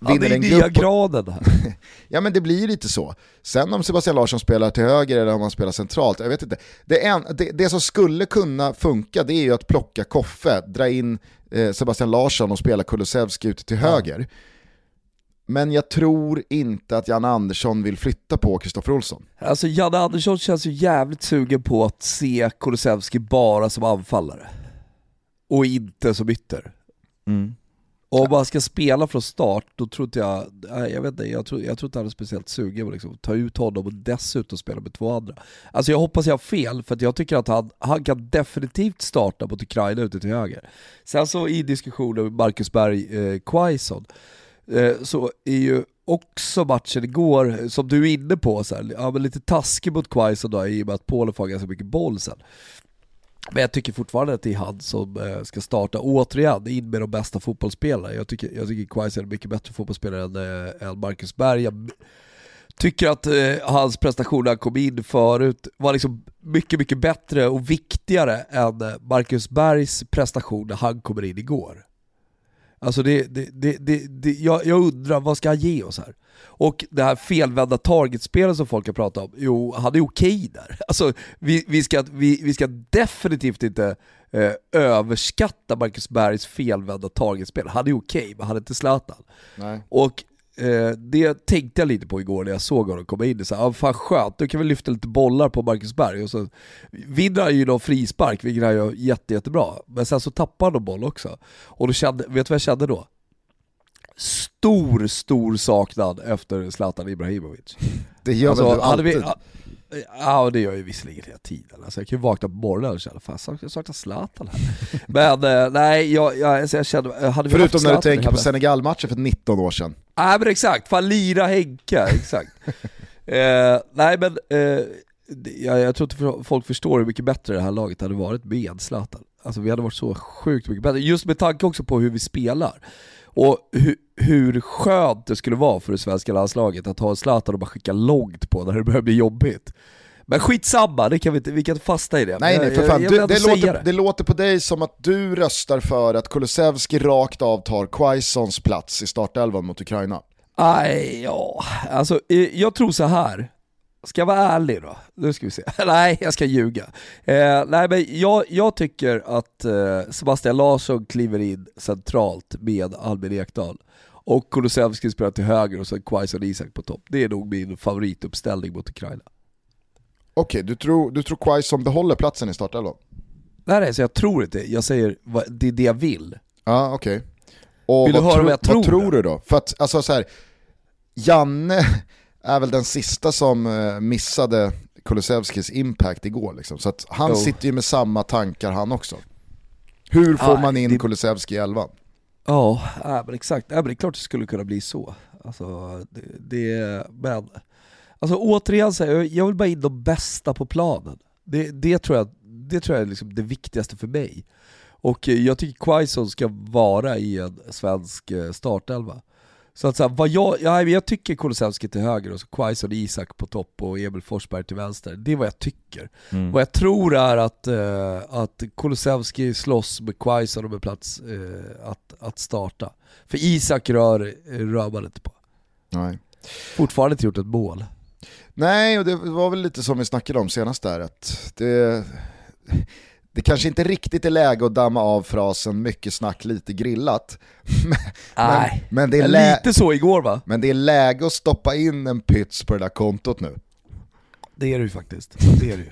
Han vinner är nya graden här. <laughs> Ja men det blir lite så. Sen om Sebastian Larsson spelar till höger eller om han spelar centralt, jag vet inte. Det, en, det, det som skulle kunna funka det är ju att plocka Koffe, dra in eh, Sebastian Larsson och spela Kulusevski ute till höger. Men jag tror inte att Jan Andersson vill flytta på Kristoffer Olsson. Alltså Janne Andersson känns ju jävligt sugen på att se Kulusevski bara som anfallare. Och inte som ytter. Och om man ska spela från start, då tror inte jag, nej, jag vet inte, jag tror, jag tror inte han är speciellt sugen på liksom att ta ut honom och dessutom spela med två andra. Alltså jag hoppas jag har fel, för att jag tycker att han, han kan definitivt starta mot Ukraina ute till höger. Sen så i diskussionen med Marcus Berg, eh, Quaison, eh, så är ju också matchen igår, som du är inne på, så här, ja, men lite taskig mot Quaison då i och med att Polen får ganska mycket boll sen. Men jag tycker fortfarande att det är han som eh, ska starta, återigen, in med de bästa fotbollsspelarna. Jag tycker, jag tycker Quaison är en mycket bättre fotbollsspelare än, äh, än Marcus Berg. Jag tycker att eh, hans prestation när han kom in förut var liksom mycket, mycket bättre och viktigare än eh, Marcus Bergs prestation när han kommer in igår. Alltså det, det, det, det, det jag, jag, undrar, vad ska han ge oss här? Och det här felvända targetspelet som folk har pratat om, jo han är okej där. <laughs> Alltså vi, vi, ska, vi, vi ska definitivt inte eh, överskatta Marcus Bergs felvända targetspel. Han är okej, men han är inte Zlatan. Nej. Och Eh, det tänkte jag lite på igår när jag såg honom komma in. Så här, ah, fan skönt, nu kan vi lyfta lite bollar på Marcus Berg. Och så vinner han ju någon frispark, vilket han gör jätte, jättebra. Men sen så tappar han någon boll också. Och då kände, vet du vad jag kände då? Stor, stor saknad efter Zlatan Ibrahimovic. Det gör alltså, väl du alltid? Vi, Ja det gör jag ju visserligen hela tiden. Alltså, jag kan ju vakna på morgonen och känna fan jag saknar Zlatan här. <laughs> Men eh, nej, jag, jag, alltså, jag kände, hade vi Förutom när du tänker på Senegal-matchen för 19 år sedan. Nej men exakt, fan lira Henka, exakt. <laughs> eh, nej men, eh, jag, jag tror inte folk förstår hur mycket bättre det här laget hade varit med Zlatan. Alltså vi hade varit så sjukt mycket bättre, just med tanke också på hur vi spelar. Och hur, hur skönt det skulle vara för det svenska landslaget att ha Zlatan och bara skicka långt på när det börjar bli jobbigt. Men skitsamma, det kan vi, inte, vi kan inte fasta i det. Nej nej för fan, jag, jag du, det, låter, det. det. låter på dig som att du röstar för att Kulusevski rakt av tar Quaisons plats i startelvan mot Ukraina. Nej, ja, alltså jag tror så här. Ska jag vara ärlig då? Nu ska vi se. <laughs> nej, jag ska ljuga. Eh, nej men jag, jag tycker att eh, Sebastian Larsson kliver in centralt med Albin Ekdal. Och Kulusevski spelar till höger och sen Quaison Isak på topp. Det är nog min favorituppställning mot Ukraina. Okej, okay, du tror, du tror Quaison behåller platsen i startelvan? Nej, nej, så jag tror inte jag säger det är det jag vill. Ja, ah, okej. Okay. Och vill du höra tro, vad jag tror? Vad tror du då? För att, alltså så här, Janne är väl den sista som eh, missade Kulusevskis impact igår liksom. Så han oh. sitter ju med samma tankar han också. Hur får ah, man in det... Kulusevski i elvan? Ja, äh, men exakt. Äh, men det är klart det skulle kunna bli så. Alltså, det, det, men, alltså återigen, så här, jag vill bara in de bästa på planen. Det, det tror jag, det tror jag är liksom det viktigaste för mig. Och jag tycker Quaison ska vara i en svensk eh, startelva. Så att så här, vad jag, ja, jag tycker Kulusevski till höger och så Quaison Isak på topp och Emil Forsberg till vänster. Det är vad jag tycker. Mm. Vad jag tror är att, uh, att Kulusevski slåss med Quaison om en plats uh, att, att starta. För Isak rör, rör man inte på. Nej. Fortfarande inte gjort ett mål. Nej, och det var väl lite som vi snackade om senast där, att det det kanske inte riktigt är läge att damma av frasen mycket snack, lite grillat. <laughs> men, men det är lite så igår va? Men det är läge att stoppa in en pyts på det där kontot nu. Det är det ju faktiskt. Det är det ju.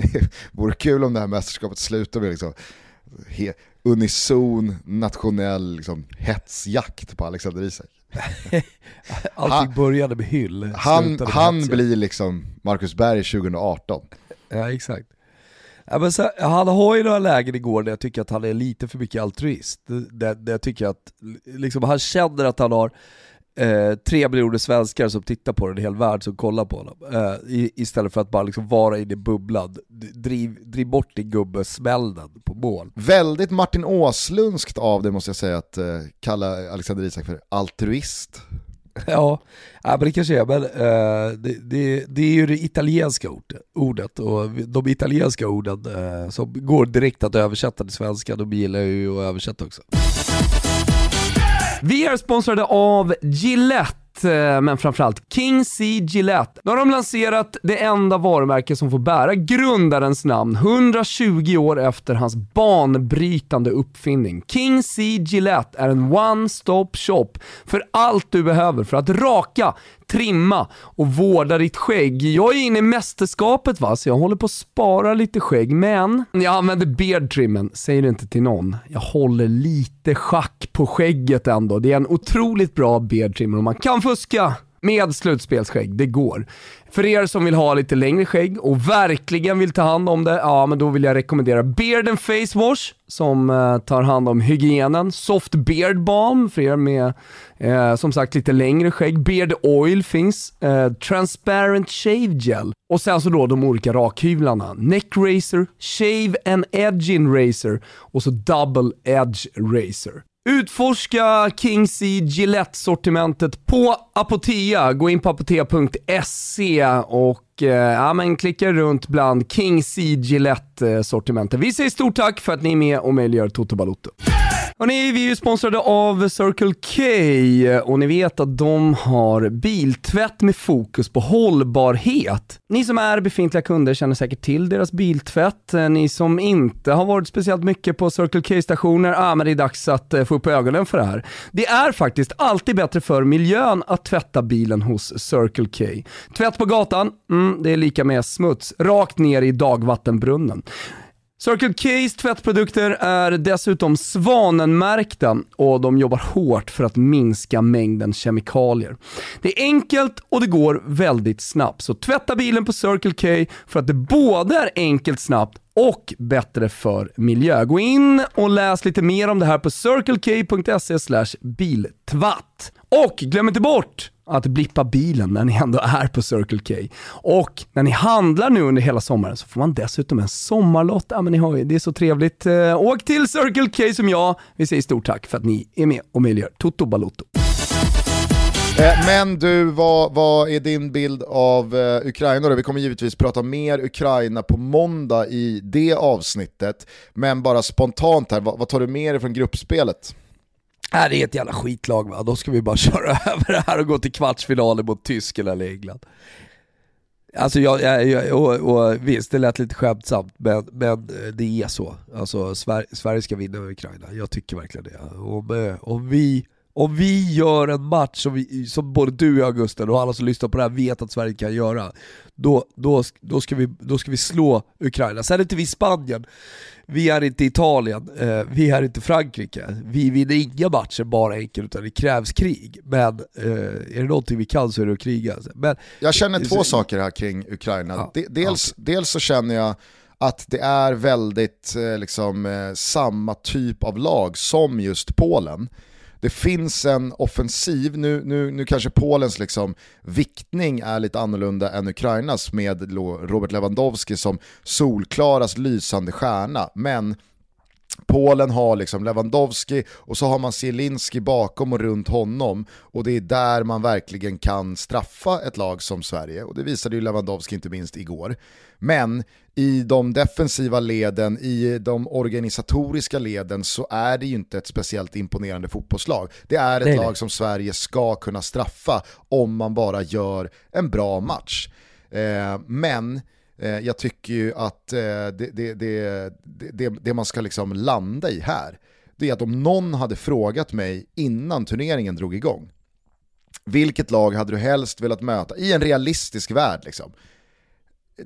<laughs> det vore kul om det här mästerskapet slutar med liksom unison nationell liksom, hetsjakt på Alexander Isak. <laughs> Allting började med hyll. Han, han blir liksom Marcus Berg 2018. Ja exakt. Ja, men så, han har ju några lägen igår där jag tycker att han är lite för mycket altruist. Där, där jag tycker att liksom, han känner att han har eh, tre miljoner svenskar som tittar på den, en hel värld som kollar på honom. Eh, istället för att bara liksom vara inne i bubblan. Driv, driv bort din gubbe, smäll den på mål. Väldigt Martin Åslundskt av det måste jag säga att eh, kalla Alexander Isak för altruist. <laughs> Ja, ja men det kanske är, men uh, det, det, det, är ju det italienska ordet och de italienska orden uh, som går direkt att översätta till svenska, de gillar ju att översätta också. Vi är sponsrade av Gillette Gillette, eh, men framförallt King C Gillette. Nu har de lanserat det enda varumärke som får bära grundarens namn 120 år efter hans banbrytande uppfinning. King C Gillette är en one-stop shop för allt du behöver för att raka, trimma och vårda ditt skägg. Jag är inne i mästerskapet va, så jag håller på att spara lite skägg, men jag använder beard trimmen. Säg det inte till någon. Jag håller lite schack på skägget ändå. Det är en otroligt bra beard trimmer och man kan fuska med slutspelsskägg, det går. För er som vill ha lite längre skägg och verkligen vill ta hand om det, ja men då vill jag rekommendera Beard and Face Wash som eh, tar hand om hygienen. Soft Beard Balm för er med eh, som sagt lite längre skägg. Beard Oil finns. Eh, transparent Shave Gel. Och sen så då de olika rakhyvlarna. Neck Razor, Shave and Edging Razor och så Double Edge Razor. Utforska King's Gillette-sortimentet på Apotea. Gå in på apotea.se och eh, ja, men klicka runt bland King's Gillette-sortimentet. Vi säger stort tack för att ni är med och möjliggör Toto Balotto. Hörrni, vi är ju sponsrade av Circle K och ni vet att de har biltvätt med fokus på hållbarhet. Ni som är befintliga kunder känner säkert till deras biltvätt. Eh, ni som inte har varit speciellt mycket på Circle K-stationer, ah, men det är dags att eh, få upp ögonen för det här. Det är faktiskt alltid bättre för miljön att tvätta bilen hos Circle K. Tvätt på gatan, mm, det är lika med smuts, rakt ner i dagvattenbrunnen. Circle K's tvättprodukter är dessutom svanenmärkta och de jobbar hårt för att minska mängden kemikalier. Det är enkelt och det går väldigt snabbt, så tvätta bilen på Circle K för att det både är enkelt, snabbt och bättre för miljö. Gå in och läs lite mer om det här på circlek.se biltvatt. Och glöm inte bort att blippa bilen när ni ändå är på Circle K. Och när ni handlar nu under hela sommaren så får man dessutom en sommarlott. Ja, men ni har ju, det är så trevligt. Eh, åk till Circle K som jag. Vi säger stort tack för att ni är med och möjliggör Toto Balotto. Eh, men du, vad, vad är din bild av eh, Ukraina då? Vi kommer givetvis prata mer Ukraina på måndag i det avsnittet. Men bara spontant här, vad, vad tar du med dig från gruppspelet? Här det är ett jävla skitlag va, då ska vi bara <laughs> köra över det här och gå till kvartsfinalen mot Tyskland eller England. Alltså jag, jag, jag och, och, visst, det lät lite skämtsamt, men, men eh, det är så. Alltså Sverige, Sverige ska vinna över Ukraina, jag tycker verkligen det. Om, eh, om, vi, om vi gör en match som, vi, som både du och jag Gusten och alla som lyssnar på det här vet att Sverige kan göra, då, då, då, ska, vi, då ska vi slå Ukraina. Sen är inte vi Spanien, vi är inte Italien, eh, vi är inte Frankrike. Vi vinner inga matcher bara enkelt utan det krävs krig. Men eh, är det någonting vi kan så är det att kriga. Men, jag känner två så, saker här kring Ukraina. Ja, dels, ja. dels så känner jag att det är väldigt eh, liksom, eh, samma typ av lag som just Polen det finns en offensiv, nu, nu, nu kanske Polens liksom viktning är lite annorlunda än Ukrainas med Robert Lewandowski som solklaras lysande stjärna, men Polen har liksom Lewandowski och så har man Zielinski bakom och runt honom och det är där man verkligen kan straffa ett lag som Sverige och det visade ju Lewandowski inte minst igår. Men i de defensiva leden, i de organisatoriska leden så är det ju inte ett speciellt imponerande fotbollslag. Det är ett nej, lag som Sverige ska kunna straffa om man bara gör en bra match. Eh, men jag tycker ju att eh, det, det, det, det, man ska liksom landa i här, det är att om någon hade frågat mig innan turneringen drog igång, vilket lag hade du helst velat möta i en realistisk värld? Liksom?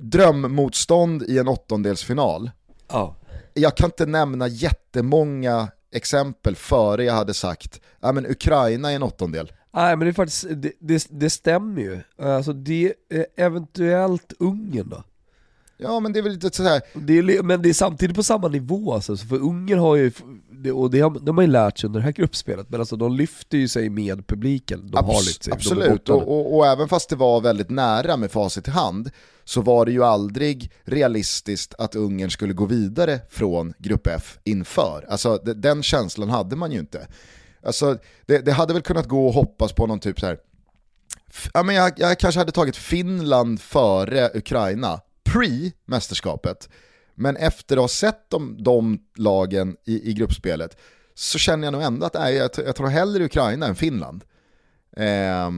drömmotstånd i en åttondelsfinal. Ja. Jag kan inte nämna jättemånga exempel före jag hade sagt, ja men Ukraina i en åttondel. Nej men det är faktiskt, det, det, det stämmer ju. Alltså det är eventuellt Ungern då. Ja men det är väl lite sådär... Det är, men det är samtidigt på samma nivå alltså, för Ungern har ju, och det har, de har ju lärt sig under det här gruppspelet, men alltså de lyfter ju sig med publiken. De Abs har lyft sig, absolut, och, och, och, även fast det var väldigt nära med facit i hand, så var det ju aldrig realistiskt att Ungern skulle gå vidare från Grupp F inför. Alltså den känslan hade man ju inte. Alltså, det, det hade väl kunnat gå och hoppas på någon typ så här. Ja, men jag, jag kanske hade tagit Finland före Ukraina pre-mästerskapet. Men efter att ha sett de, de lagen i, i gruppspelet så känner jag nog ändå att nej, jag, jag tror hellre Ukraina än Finland. Eh,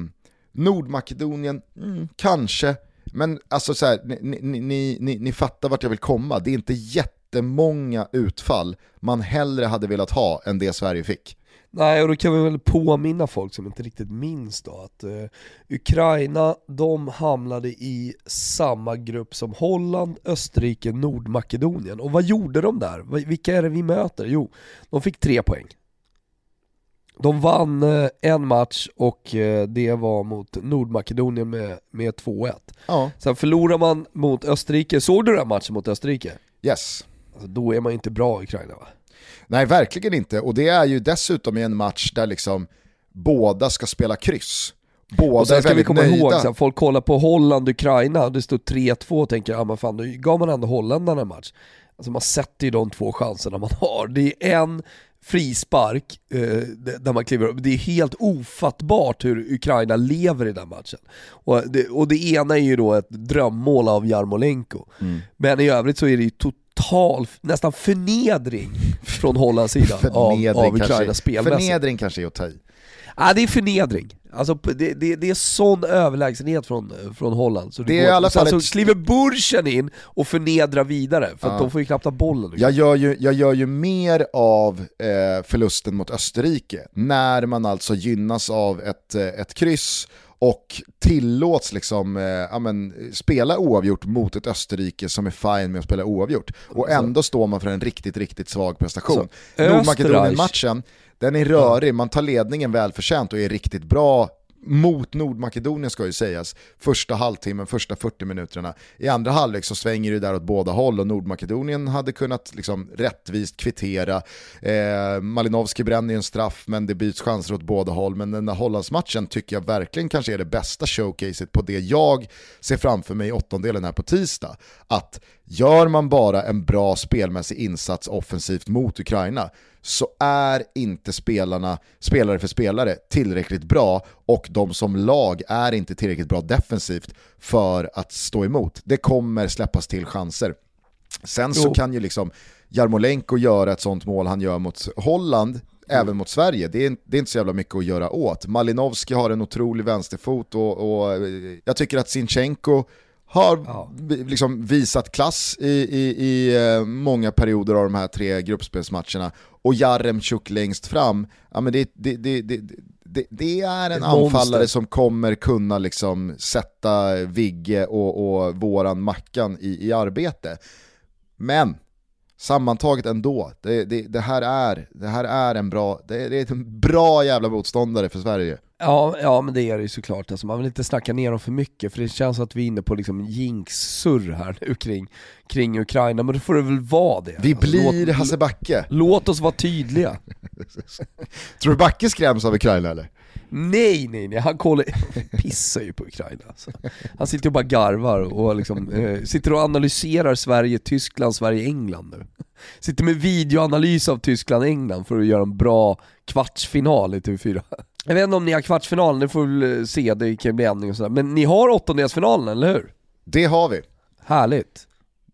Nordmakedonien, mm, kanske. Men alltså så här, ni, ni, ni, ni fattar vart jag vill komma. Det är inte jättemånga utfall man hellre hade velat ha än det Sverige fick. Nej, och då kan vi väl påminna folk som inte riktigt minns då att uh, Ukraina, de hamnade i samma grupp som Holland, Österrike, Nordmakedonien. Och vad gjorde de där? Vilka är det vi möter? Jo, de fick tre poäng. De vann eh, en match och eh, det var mot Nordmakedonien med, med 2-1. Ja, Sen förlorar man mot Österrike, såg du den matchen mot Österrike? yes. Alltså, då är man inte bra i Ukraina va? Nej, verkligen inte. Och det är ju dessutom i en match där liksom båda ska spela kryss. Båda Och sen ska vi komma nöjda. ihåg, så folk kollar på Holland-Ukraina, det står 3-2 och tänker ja men fan då gav man ändå holländarna en match. Alltså man sätter ju de två chanserna man har. Det är en frispark eh, där man kliver upp, det är helt ofattbart hur Ukraina lever i den matchen. Och det, och det ena är ju då ett drömmål av Jarmolenko. Mm. Men i övrigt så är det ju total, nästan förnedring från Hollands sida av, Förnedring, av Ukraina spelmässigt. förnedring kanske är att ta i. Ja, det är förnedring. Alltså, det, det, det är sån överlägsenhet från, från Holland. Så Det är går- i alla fall Sen ett- så kliver Burschen in och förnedrar vidare, för Ja. de får ju knappt ha bollen. Jag gör ju, jag gör ju mer av eh, förlusten mot Österrike när man alltså gynnas av ett, eh, ett kryss och tillåts liksom, eh, ja, men, spela oavgjort mot ett Österrike som är fine med att spela oavgjort. Och ändå står man för en riktigt, riktigt svag prestation. Alltså, Nordmakedonien-matchen, den är rörig, man tar ledningen välförtjänt och är riktigt bra mot Nordmakedonien ska ju sägas, första halvtimmen, första 40 minuterna. I andra halvlek så svänger det där åt båda håll och Nordmakedonien hade kunnat liksom rättvist kvittera. Eh, Malinowski bränner ju en straff men det byts chanser åt båda håll. Men den där Hollandsmatchen tycker jag verkligen kanske är det bästa showcaset på det jag ser framför mig i åttondelen här på tisdag. Att gör man bara en bra spelmässig insats offensivt mot Ukraina så är inte spelarna, spelare för spelare, tillräckligt bra och de som lag är inte tillräckligt bra defensivt för att stå emot. Det kommer släppas till chanser. Sen så Jo. kan ju liksom Jarmolenko göra ett sånt mål han gör mot Holland, även mot Sverige. Det är, det är inte så jävla mycket att göra åt. Malinowski har en otrolig vänsterfot och, och eh, jag tycker att Sinchenko har Ja. liksom visat klass i, i, i eh, många perioder av de här tre gruppspelsmatcherna. Och Jaremchuk längst fram, ja, men det, det, det, det, det, det är en Ett monster. anfallare som kommer kunna liksom sätta Vigge och, och våran Mackan i, i arbete. Men sammantaget ändå, det, det, det, här är, det här är en bra, det, det är en bra jävla motståndare för Sverige. Ja, ja men det är det ju såklart. Alltså, man vill inte snacka ner dem för mycket, för det känns att vi är inne på liksom jinx-surr här nu kring, kring Ukraina, men då får det väl vara det. Vi Alltså, blir låt, Hasse Backe. låt oss vara tydliga. <laughs> Tror du Backe skräms av Ukraina eller? Nej, nej, nej, han kollar, <laughs> pissar ju på Ukraina alltså. Han sitter och bara garvar och liksom, eh, sitter och analyserar Sverige, Tyskland, Sverige, England nu. Sitter med videoanalys av Tyskland, England för att göra en bra kvartsfinal i TV4. Jag vet inte om ni har kvartsfinalen, det får vi väl eh, se, det kan bli ändring och sådär. Men ni har åttondelsfinalen, eller hur? Det har vi. Härligt.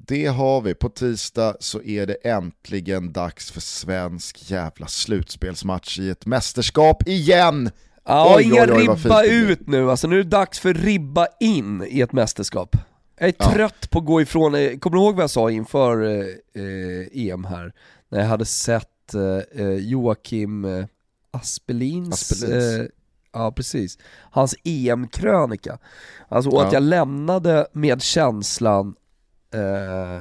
Det har vi. På tisdag så är det äntligen dags för svensk jävla slutspelsmatch i ett mästerskap igen. Ja, Oj, inga oj, oj, ribba ut nu alltså, nu är det dags för ribba in i ett mästerskap. Jag är Ja. trött på att gå ifrån, eh, kommer du ihåg vad jag sa inför eh, eh, EM här? När jag hade sett eh, eh, Joakim Aspelins, Aspelins. Eh, ja precis, hans EM-krönika. Alltså och att Ja. jag lämnade med känslan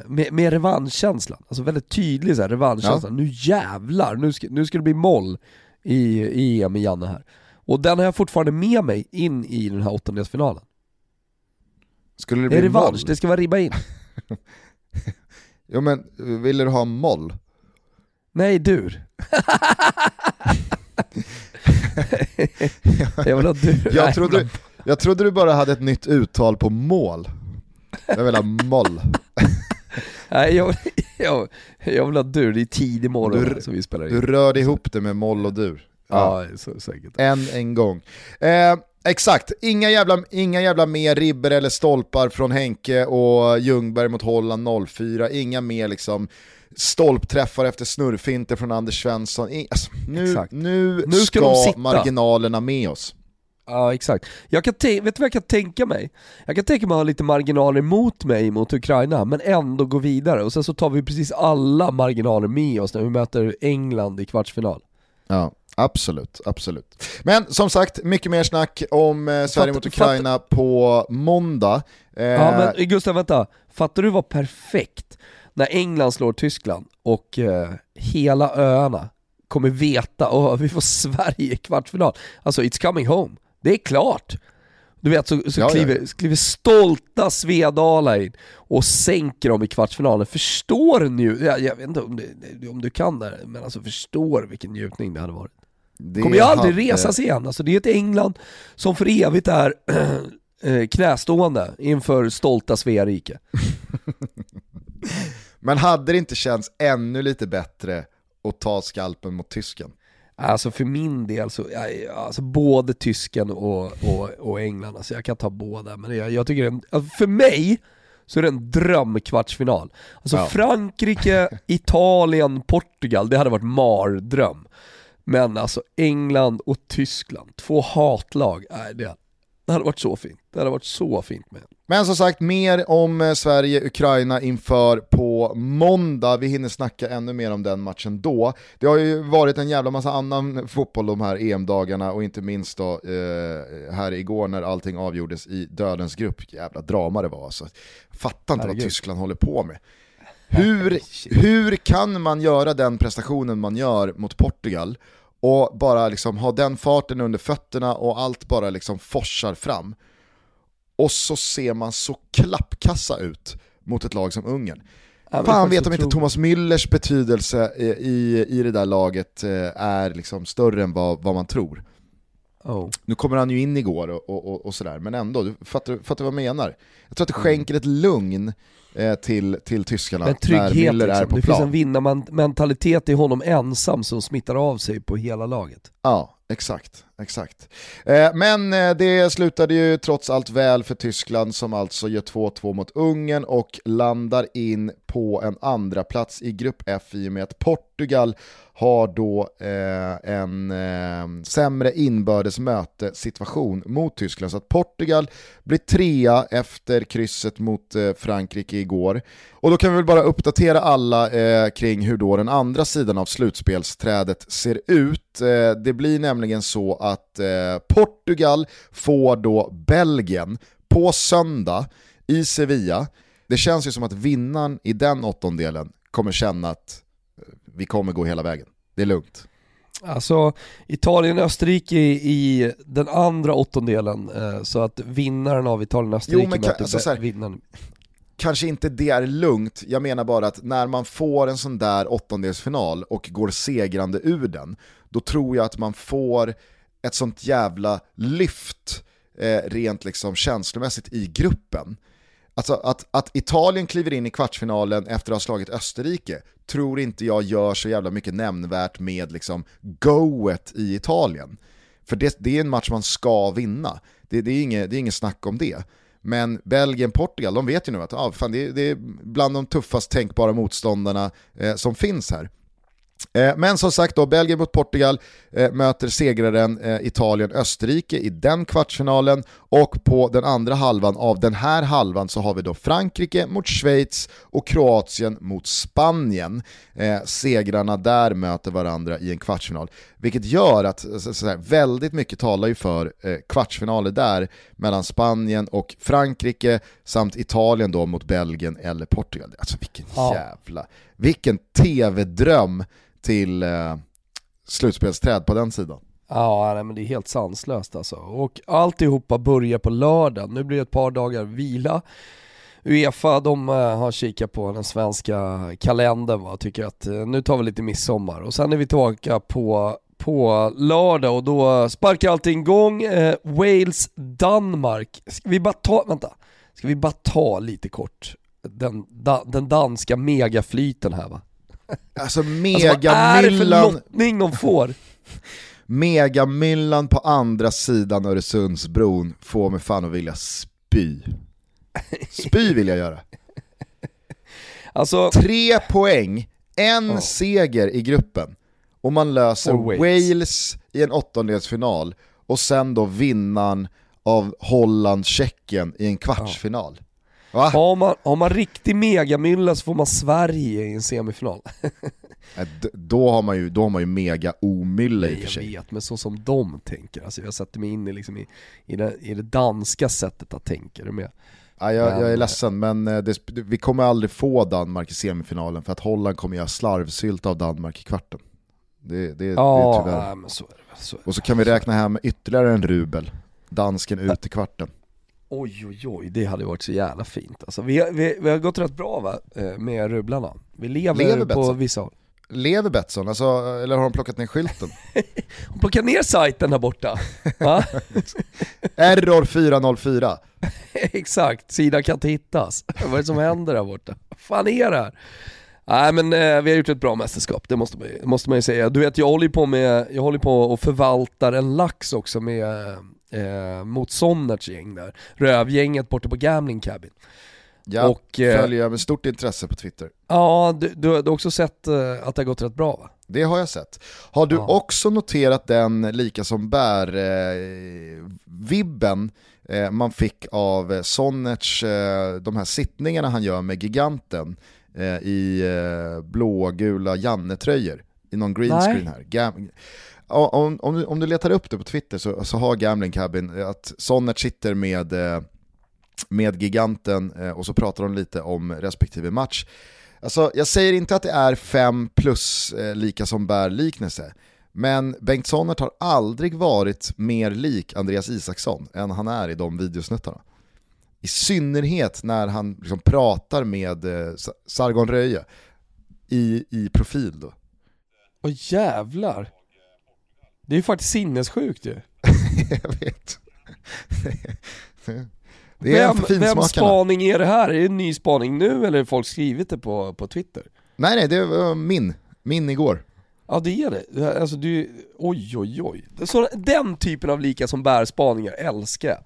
med, med revanschkänslan, alltså väldigt tydlig så här, revanschkänsla. Nu jävlar, nu ska, nu ska det bli moll i, i EM i Janne här. Och den har jag fortfarande med mig in i den här åttondelsfinalen. Skulle det Det är bli moll? revansch, det ska vara ribba in. <laughs> Jo men, vill du ha moll? Nej, dur. <laughs> jag vill ha dur. Jag trodde, jag trodde du bara hade ett nytt uttal på mål. Jag vill ha moll. <laughs> Nej, jag, jag, jag vill ha dur, det är tidig morgon Du- som vi spelar in. Du rörde ihop det med moll och dur. Ja, så säkert. Än en gång. Eh, exakt, inga jävla, inga jävla mer ribber eller stolpar från Henke och Ljungberg mot Holland 04. Inga mer liksom stolpträffar efter snurrfinter från Anders Svensson. Alltså, nu, Exakt. nu, Nu ska ska, marginalerna med oss. Ja exakt. Jag kan vet du vad jag kan tänka mig? Jag kan tänka mig att ha lite marginaler mot mig mot Ukraina, men ändå gå vidare. Och sen så tar vi precis alla marginaler med oss när vi möter England i kvartsfinal. Ja, absolut, absolut. Men som sagt, mycket mer snack om eh, Sverige Fatt- mot Ukraina på måndag. Eh, Ja men Gustav vänta, fattar du vad perfekt när England slår Tyskland och eh, hela öarna kommer veta, och vi får <laughs> Sverige i kvartsfinal. Alltså it's coming home. Det är klart. Du vet så, så Ja, ja. kliver, kliver stolta Svedala in och sänker dem i kvartsfinalen. Förstår nu, jag, jag vet inte om, det, om du kan det, men alltså förstår vilken njutning det hade varit. Det kommer ju aldrig hade- resa sig igen. Alltså det är ett England som för evigt är <clears throat> eh, knästående inför stolta Svea rike. <laughs> Men hade det inte känts ännu lite bättre att ta skalpen mot tysken? Alltså för min del så, alltså både tysken och, och, och England, alltså jag kan ta båda. Men jag, jag tycker, en- alltså för mig så är det en drömkvartsfinal. Alltså Ja. Frankrike, <laughs> Italien, Portugal, det hade varit mardröm. Men alltså England och Tyskland, två hatlag, nej, det, det hade varit så fint. Det hade varit så fint med. Men som sagt, mer om eh, Sverige-Ukraina inför på måndag. Vi hinner snacka ännu mer om den matchen då. Det har ju varit en jävla massa annan fotboll de här EM-dagarna och inte minst då eh, här igår när allting avgjordes i dödens grupp. Jävla drama det var alltså. Fattar inte vad Herregud. Tyskland håller på med. Hur, hur kan man göra den prestationen man gör mot Portugal och bara liksom ha den farten under fötterna och allt bara liksom forsar fram? Och så ser man så klappkassa ut mot ett lag som Ungern. Ja, Fan vet om inte Thomas Müllers betydelse i, i, i det där laget eh, är liksom större än vad, vad man tror. Oh. Nu kommer han ju in igår och, och, och, och sådär, men ändå, du fattar, fattar vad jag menar? Jag tror att det skänker ett lugn eh, till, till tyskarna Men när trygghet Müller är liksom. på Det finns en plan. vinnarmentalitet i honom ensam som smittar av sig på hela laget. Ja, exakt. exakt. Eh, men eh, det slutade ju trots allt väl för Tyskland som alltså gör 2-2 mot Ungern och landar in på en andra plats i grupp F i och med att Portugal har då eh, en eh, sämre inbördes mötesituation mot Tyskland. Så att Portugal blir trea efter krysset mot eh, Frankrike igår. Och då kan vi väl bara uppdatera alla eh, kring hur då den andra sidan av slutspelsträdet ser ut. Eh, det blir nämligen så att eh, Portugal får då Belgien på söndag i Sevilla. Det känns ju som att vinnaren i den åttondelen kommer känna att eh, vi kommer gå hela vägen. Det är lugnt. Alltså Italien-Österrike i, i den andra åttondelen, eh, så att vinnaren av Italien-Österrike möter alltså, vinnaren kanske inte det är lugnt, jag menar bara att när man får en sån där åttondelsfinal och går segrande ur den, då tror jag att man får ett sånt jävla lyft eh, rent liksom känslomässigt i gruppen. Alltså att, att Italien kliver in i kvartsfinalen efter att ha slagit Österrike tror inte jag gör så jävla mycket nämnvärt med liksom goet i Italien. För det, det är en match man ska vinna. Det, det, är inget, det är inget snack om det. Men Belgien-Portugal, de vet ju nu att ah, fan, det, det är bland de tuffast tänkbara motståndarna eh, som finns här. Eh, Men som sagt då, Belgien mot Portugal eh, möter segraren eh, Italien-Österrike i den kvartsfinalen och på den andra halvan av den här halvan så har vi då Frankrike mot Schweiz och Kroatien mot Spanien. Segrarna där möter varandra i en kvartsfinal. Vilket gör att här, väldigt mycket talar ju för kvartsfinaler där mellan Spanien och Frankrike samt Italien då mot Belgien eller Portugal. Alltså vilken jävla, vilken tv-dröm till eh, slutspelsträd på den sidan. Ja, nej, men det är helt sanslöst alltså. Och alltihopa börjar på lördag. Nu blir det ett par dagar vila. Uefa de eh, har kikat på den svenska kalendern va, tycker att eh, nu tar vi lite midsommar och sen är vi tillbaka på, på lördag och då sparkar allting igång. Eh, Wales-Danmark. Ska vi bara ta, vänta, ska vi bara ta lite kort den, da, den danska megaflyten här va? Alltså Alltså, vad är det för megamyllan, lottning de får? <laughs> megamyllan på andra sidan Öresundsbron får mig fan att vilja spy. Spy vill jag göra. Alltså, Tre poäng, en Ja. seger i gruppen och man löser Och Wales. I en åttondelsfinal och sen då vinnaren av Holland-Tjeckien i en kvartsfinal. Va? Har man, har man riktig megamylla så får man Sverige i en semifinal. <laughs> D- Då har man ju, då har man ju mega omylla i och för jag sig. vet, men så som de tänker. Alltså jag sätter mig in i, liksom i, i, det, i det danska sättet att tänka. Med? Ja, jag, jag är Men- ledsen, men eh, det, vi kommer aldrig få Danmark i semifinalen för att Holland kommer göra slarvsylt av Danmark i kvarten. Det, det, det är Ja, tyvärr. nej, men så är det. Så är. Och så kan vi räkna hem ytterligare en rubel. Dansken ut i kvarten. Oj oj oj, det hade varit så jävla fint alltså. vi, har- vi, vi har gått rätt bra va, eh, med rubblarna. Vi lever, Lever på Betsson? vissa håll. Lever Betsson, alltså, eller har de plockat ner skylten? <laughs> Hon plockar ner sajten där borta. <laughs> Error 404. <laughs> Exakt, sidan kan inte hittas. Vad är det som händer där borta? Vad fan är det här? Nej men eh, vi har gjort ett bra mästerskap, det måste man, måste man ju säga. Du vet jag håller på med, jag håller på och förvaltar en lax också med, eh, mot Sonnerts gäng där. Rövgänget borta på Gambling Cabin. Ja, Och, eh, följer jag med stort intresse på Twitter. Ja, du, du, du har också sett eh, att det har gått rätt bra va? Det har jag sett. Har du Ja. också noterat den lika som bär-vibben eh, man fick av eh, Sonnerts, eh, de här sittningarna han gör med giganten eh, i eh, blågula Janne-tröjor i någon green screen här. Gam- om, om, du, om du letar upp det på Twitter så, så har Gambling Cabin eh, att Sonnet sitter med, eh, med giganten eh, och så pratar de lite om respektive match. Alltså, jag säger inte att det är fem plus eh, lika som bär liknelse, men Bengt Sonnert har aldrig varit mer lik Andreas Isaksson än han är i de videosnuttarna. I synnerhet när han liksom pratar med eh, Sargon Röje i, i profil då. Åh jävlar! Det är ju faktiskt sinnessjukt ju. <laughs> jag vet. Det är Vem, vem spaning är det här? Är det en ny spaning nu eller har folk skrivit det på, på Twitter? Nej nej, det var min. Min igår. Ja det är det. Alltså du, oj oj oj. Så, den typen av lika som bär spaningar älskar jag.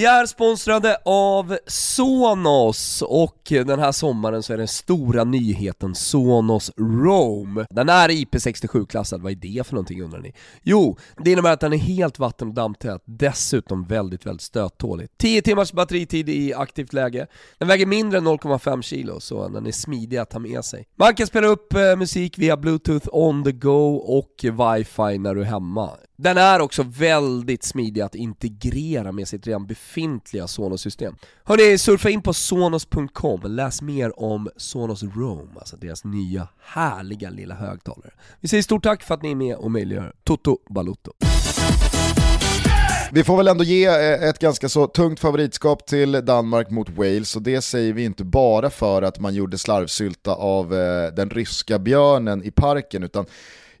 Vi är sponsrade av Sonos och den här sommaren så är den stora nyheten Sonos Roam. Den är IP67-klassad, vad är det för någonting undrar ni? Jo, det innebär att den är helt vatten och dammtät, dessutom väldigt, väldigt stöttålig. 10 timmars batteritid i aktivt läge. Den väger mindre än 0,5 kilo så den är smidig att ta med sig. Man kan spela upp eh, musik via bluetooth on the go och wifi när du är hemma. Den är också väldigt smidig att integrera med sitt redan befintliga befintliga Sonos-system. Hörni, surfa in på sonos.com och läs mer om Sonos Roam, alltså deras nya härliga lilla högtalare. Vi säger stort tack för att ni är med och möjliggör Toto Balutto. Vi får väl ändå ge eh, ett ganska så tungt favoritskap till Danmark mot Wales och det säger vi inte bara för att man gjorde slarvsylta av eh, den ryska björnen i parken utan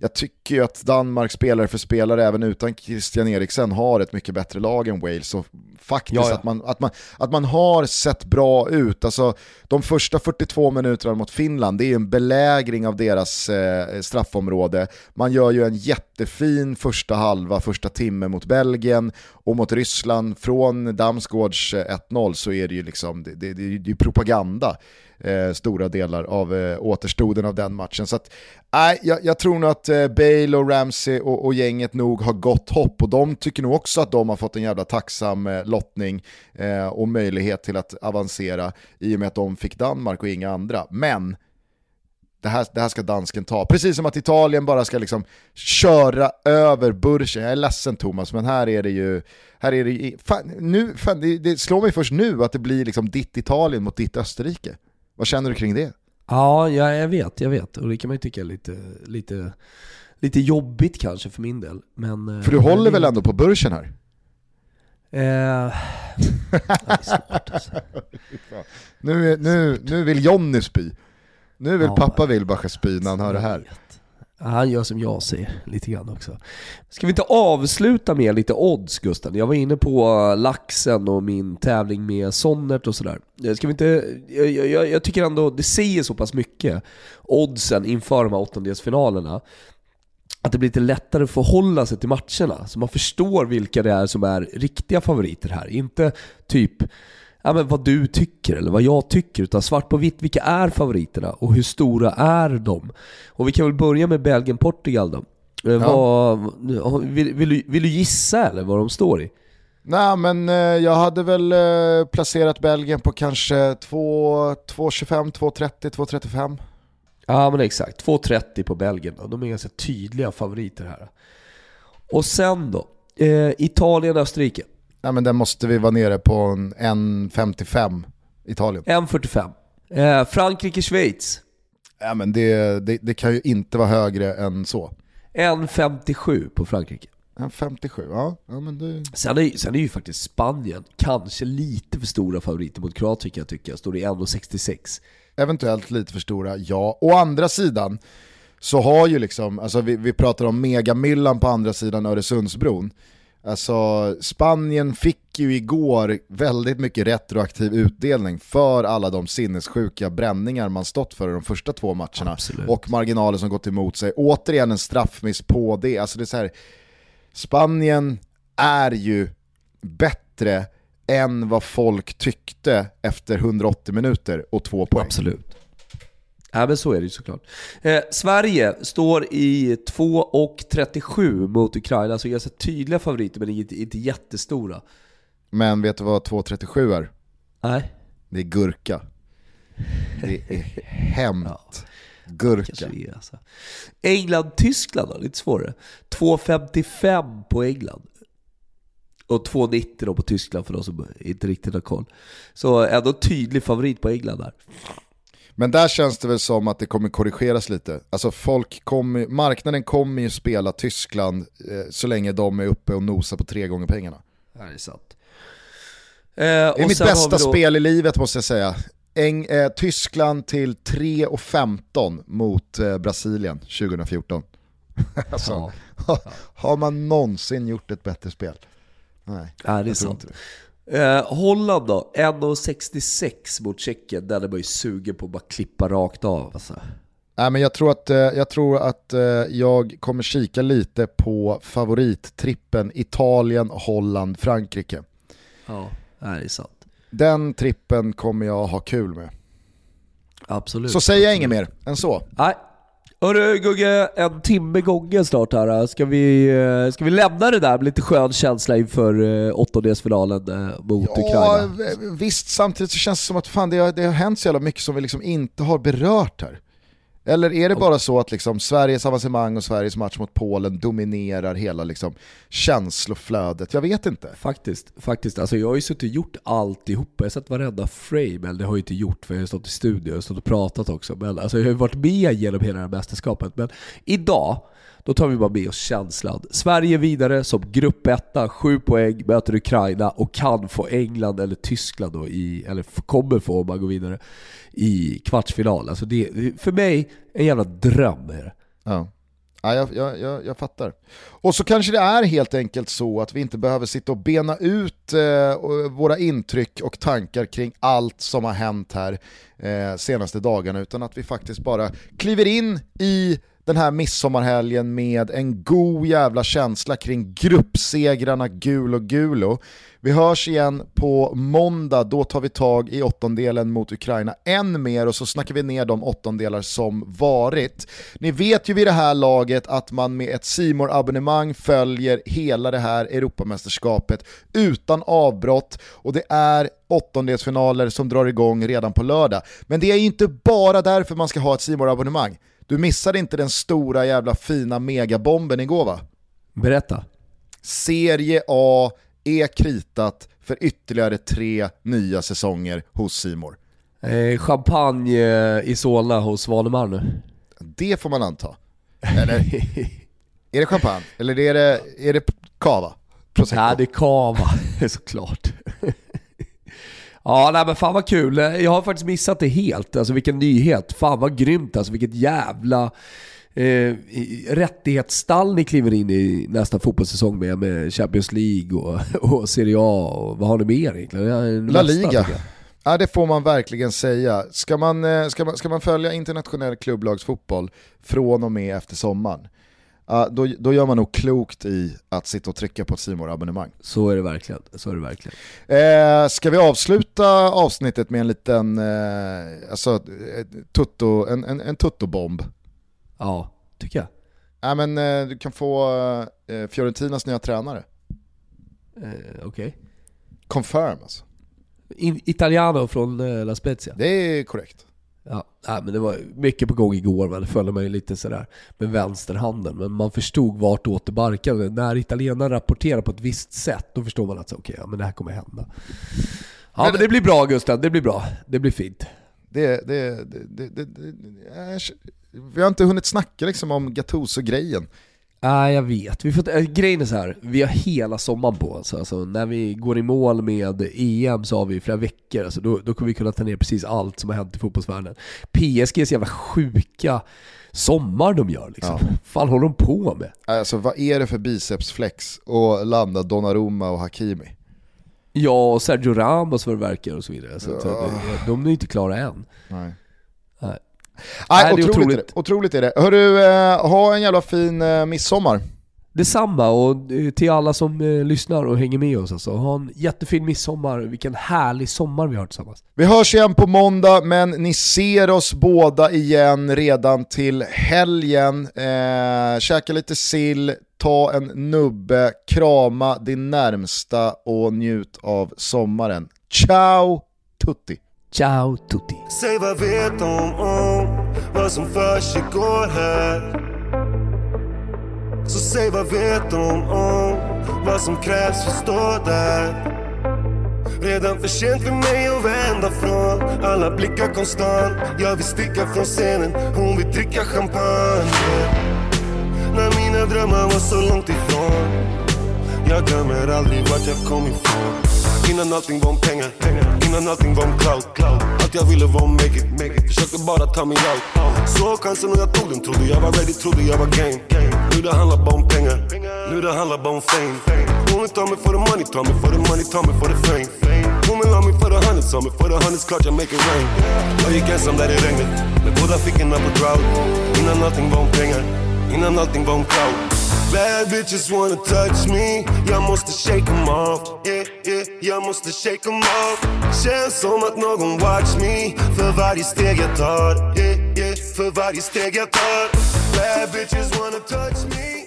jag tycker ju att Danmark spelare för spelare även utan Christian Eriksen har ett mycket bättre lag än Wales och faktiskt Ja, ja. Att, man, att, man, att man har sett bra ut. Alltså, de första 42 minuterna mot Finland, det är ju en belägring av deras eh, straffområde. Man gör ju en jättefin första halva, första timme mot Belgien och mot Ryssland från Damsgårds eh, 1-0 så är det ju liksom, det, det, det är propaganda. Eh, stora delar av eh, återstoden av den matchen. Så att, nej, jag, jag tror nog att eh, Bale och Ramsey och, och gänget nog har gott hopp och de tycker nog också att de har fått en jävla tacksam eh, lottning eh, och möjlighet till att avancera i och med att de fick Danmark och inga andra. Men det här, det här ska dansken ta. Precis som att Italien bara ska liksom köra över Burschen. Jag är ledsen Thomas, men här är det ju... Här är det, fan, nu, fan, det, det slår mig först nu att det blir liksom ditt Italien mot ditt Österrike. Vad känner du kring det? Ja, ja, jag vet, jag vet. Och det kan man ju tycka är lite, lite, lite jobbigt kanske för min del. Men, eh, För du håller det- väl ändå på Burschen här? Eh, <laughs> det är svårt alltså. Nu, är- nu, nu vill Jonny spy. Nu vill Ja, pappa Wilbacher spy när han hör det här. Han gör som jag säger, lite grann också. Ska vi inte avsluta med lite odds Gusten? Jag var inne på eh, laxen och min tävling med Sonnert och sådär. Eh, ska vi inte, jag, jag, jag tycker ändå det säger så pass mycket, oddsen inför de här åttondelsfinalerna, att det blir lite lättare att förhålla sig till matcherna. Så man förstår vilka det är som är riktiga favoriter här. Inte typ ja, men vad du tycker eller vad jag tycker, utan svart på vitt, vilka är favoriterna och hur stora är de? Och vi kan väl börja med Belgien-Portugal då. Eh, Vad, vill, vill, du, vill du gissa eller vad de står i? Nej men eh, jag hade väl eh, placerat Belgien på kanske 2 2.25, 2.30, 2.35. Ja men exakt, 2.30 på Belgien då. De är ganska tydliga favoriter här. Och sen då, eh, Italien-Österrike. Nej men den måste vi vara nere på en 1.55 Italien. 1.45. Eh, Frankrike-Schweiz. Ja, men det, det, det kan ju inte vara högre än så. 1,57 på Frankrike. En 57, ja. ja men det... Sen är, sen är ju faktiskt Spanien kanske lite för stora favoriter mot Kroatien kan jag tycka. Står i 1,66. Eventuellt lite för stora, ja. Å andra sidan så har ju liksom, alltså vi, vi pratar om megamyllan på andra sidan Öresundsbron. Alltså Spanien fick ju igår väldigt mycket retroaktiv utdelning för alla de sinnessjuka bränningar man stått för i de första två matcherna. Absolut. Och marginaler som gått emot sig. Återigen en straffmiss på det. Alltså det är här, Spanien är ju bättre än vad folk tyckte efter 180 minuter och två poäng. Absolut. Ja men så är det ju såklart. Eh, Sverige står i 2,37 mot Ukraina, så ganska tydliga favoriter men inte, inte jättestora. Men vet du vad 2.37 är? Nej, Det är gurka. Det är hämt. Gurka. är alltså. England-Tyskland då, lite svårare. 2,55 på England. Och 2,90 då på Tyskland för de som inte riktigt har koll. Så ändå tydlig favorit på England där. Men där känns det väl som att det kommer korrigeras lite. Alltså folk kommer, marknaden kommer ju spela Tyskland eh, så länge de är uppe och nosar på tre gånger pengarna. Ja, det är sant. Eh, Det är mitt bästa spel i livet måste jag säga. Eng, eh, Tyskland till 3,15 mot eh, Brasilien 2014. <laughs> alltså, Ja. har man någonsin gjort ett bättre spel? Nej, Ja, det är sant. inte. Eh, Holland då, 1,66 mot Tjeckien. Där är man ju sugen på att bara klippa rakt av. Alltså. Nej, men jag tror att, eh, jag, tror att eh, jag kommer kika lite på favorittrippen Italien, Holland, Frankrike. Ja, det är sant. Den trippen kommer jag ha kul med. Absolut. Så säger jag inget mer än så. Nej. Hörru Gugge, en timme gången snart här. Ska vi, eh, ska vi lämna det där med lite skön känsla inför eh, åttondelsfinalen eh, mot Ja, Ukraina? visst, samtidigt så känns det som att fan, det, har, det har hänt så jävla mycket som vi liksom inte har berört här. Eller är det bara så att liksom Sveriges avancemang och Sveriges match mot Polen dominerar hela liksom känsloflödet? Jag vet inte. Faktiskt, faktiskt. Alltså jag har ju suttit och gjort alltihopa. Jag har sett varenda frame, eller det har jag inte gjort för jag har stått i studio och stått och pratat också. Men alltså jag har ju varit med genom hela det här mästerskapet. Men idag, då tar vi bara med oss känslan. Sverige vidare som gruppetta, sju poäng, möter Ukraina och kan få England eller Tyskland då i, eller kommer få om man går vidare, i kvartsfinal. Alltså det, för mig, en jävla dröm är det. Ja. Ja, jag, jag, jag, jag fattar. Och så kanske det är helt enkelt så att vi inte behöver sitta och bena ut eh, våra intryck och tankar kring allt som har hänt här eh, senaste dagarna, utan att vi faktiskt bara kliver in i den här midsommarhelgen med en god jävla känsla kring gruppsegrarna gul och gulo. Vi hörs igen på måndag, då tar vi tag i åttondelen mot Ukraina än mer och så snackar vi ner de åttondelar som varit. Ni vet ju vid det här laget att man med ett simor abonnemang följer hela det här Europamästerskapet utan avbrott och det är åttondelsfinaler som drar igång redan på lördag. Men det är ju inte bara därför man ska ha ett simor abonnemang du missade inte den stora jävla fina megabomben igår va? Berätta. Serie A är kritat för ytterligare tre nya säsonger hos Simor. Eh, champagne eh, i Solna hos Vanemar nu. Det får man anta. Eller <laughs> är det champagne? Eller är det, är det cava? Prosecco? Ja, det är kava, <laughs> såklart. Ja, nej men fan vad kul. Jag har faktiskt missat det helt. Alltså vilken nyhet. Fan vad grymt alltså. Vilket jävla eh, rättighetsstall ni kliver in i nästa fotbollssäsong med. Med Champions League och, <laughs> och Serie A och vad har ni mer egentligen? La Liga. Ja, det får man verkligen säga. Ska man, eh, ska man, ska man följa internationell klubblagsfotboll från och med efter sommaren, då, då gör man nog klokt i att sitta och trycka på ett simor abonnemang Så är det verkligen. Så är det verkligen. Eh, ska vi avsluta avsnittet med en liten eh, alltså, tutto, en, en, en tuttobomb? Ja, tycker jag. Ja, men, eh, du kan få eh, Fiorentinas nya tränare. Eh, Okej. Confirm alltså. In- Italiano från eh, La Spezia. Det är korrekt. Ja, nej, men det var mycket på gång igår, men det följde man ju lite sådär med vänsterhanden. Men man förstod vart det barkade. När italienarna rapporterar på ett visst sätt, då förstår man att så, okej, ja, men det här kommer hända. Ja men, det blir bra Gustav, det blir bra. Det blir fint. Det, det, det, det, det, vi har inte hunnit snacka liksom om Gattuso-grejen. Nej jag vet, vi får, äh, grejen är så här. vi har hela sommaren på oss. Alltså, när vi går i mål med EM så har vi flera veckor, alltså, då, då kommer vi kunna ta ner precis allt som har hänt i fotbollsvärlden. PSGs jävla sjuka sommar de gör liksom. Ja. fan håller de på med? Alltså vad är det för bicepsflex att landa Donnarumma och Hakimi? Ja, och Sergio Ramos vad det verkar och så vidare. Så ja. de är inte klara än. Nej. Nej. Nej, otroligt, otroligt. Är det. otroligt är det. Hörru, eh, ha en jävla fin eh, midsommar. Detsamma och eh, till alla som eh, lyssnar och hänger med oss alltså. Ha en jättefin midsommar, vilken härlig sommar vi har tillsammans. Vi hörs igen på måndag, men ni ser oss båda igen redan till helgen. Eh, käka lite sill, ta en nubbe, krama din närmsta och njut av sommaren. Ciao tutti! Ciao tutti! Säg vad vet de om um vad som försiggår här? Så säg vad vet de om um vad som krävs för att stå där? Redan för sent för mig att vända från alla blickar konstant Jag e vill sticka från scenen, hon um vill dricka champagne När mina drömmar var så långt ifrån Jag e glömmer aldrig vart jag kom ifrån Innan allting var om pengar, innan allting var om cloud. Allt jag ville var om make it, make it. Försökte bara ta mig out Såg chansen och jag tog den, trodde jag var ready, trodde jag var game. Nu det handlar bara om pengar, nu det handlar bara om fame. Hon vill ta mig för the money, ta mig för the money, ta mig för the fame. Hon vill ha mig för the hundreds, ta mig för the hundreds, klart jag make it rain. Jag gick ensam där det regnade, med båda fickorna på drought. Innan allting var om pengar, innan allting var om cloud Bad bitches wanna touch me. Jag måste shake them off. Yeah, yeah, Jag måste shake them off. Känns som att någon watch me. För varje steg jag tar yeah, yeah, För varje steg jag tar Bad bitches wanna touch me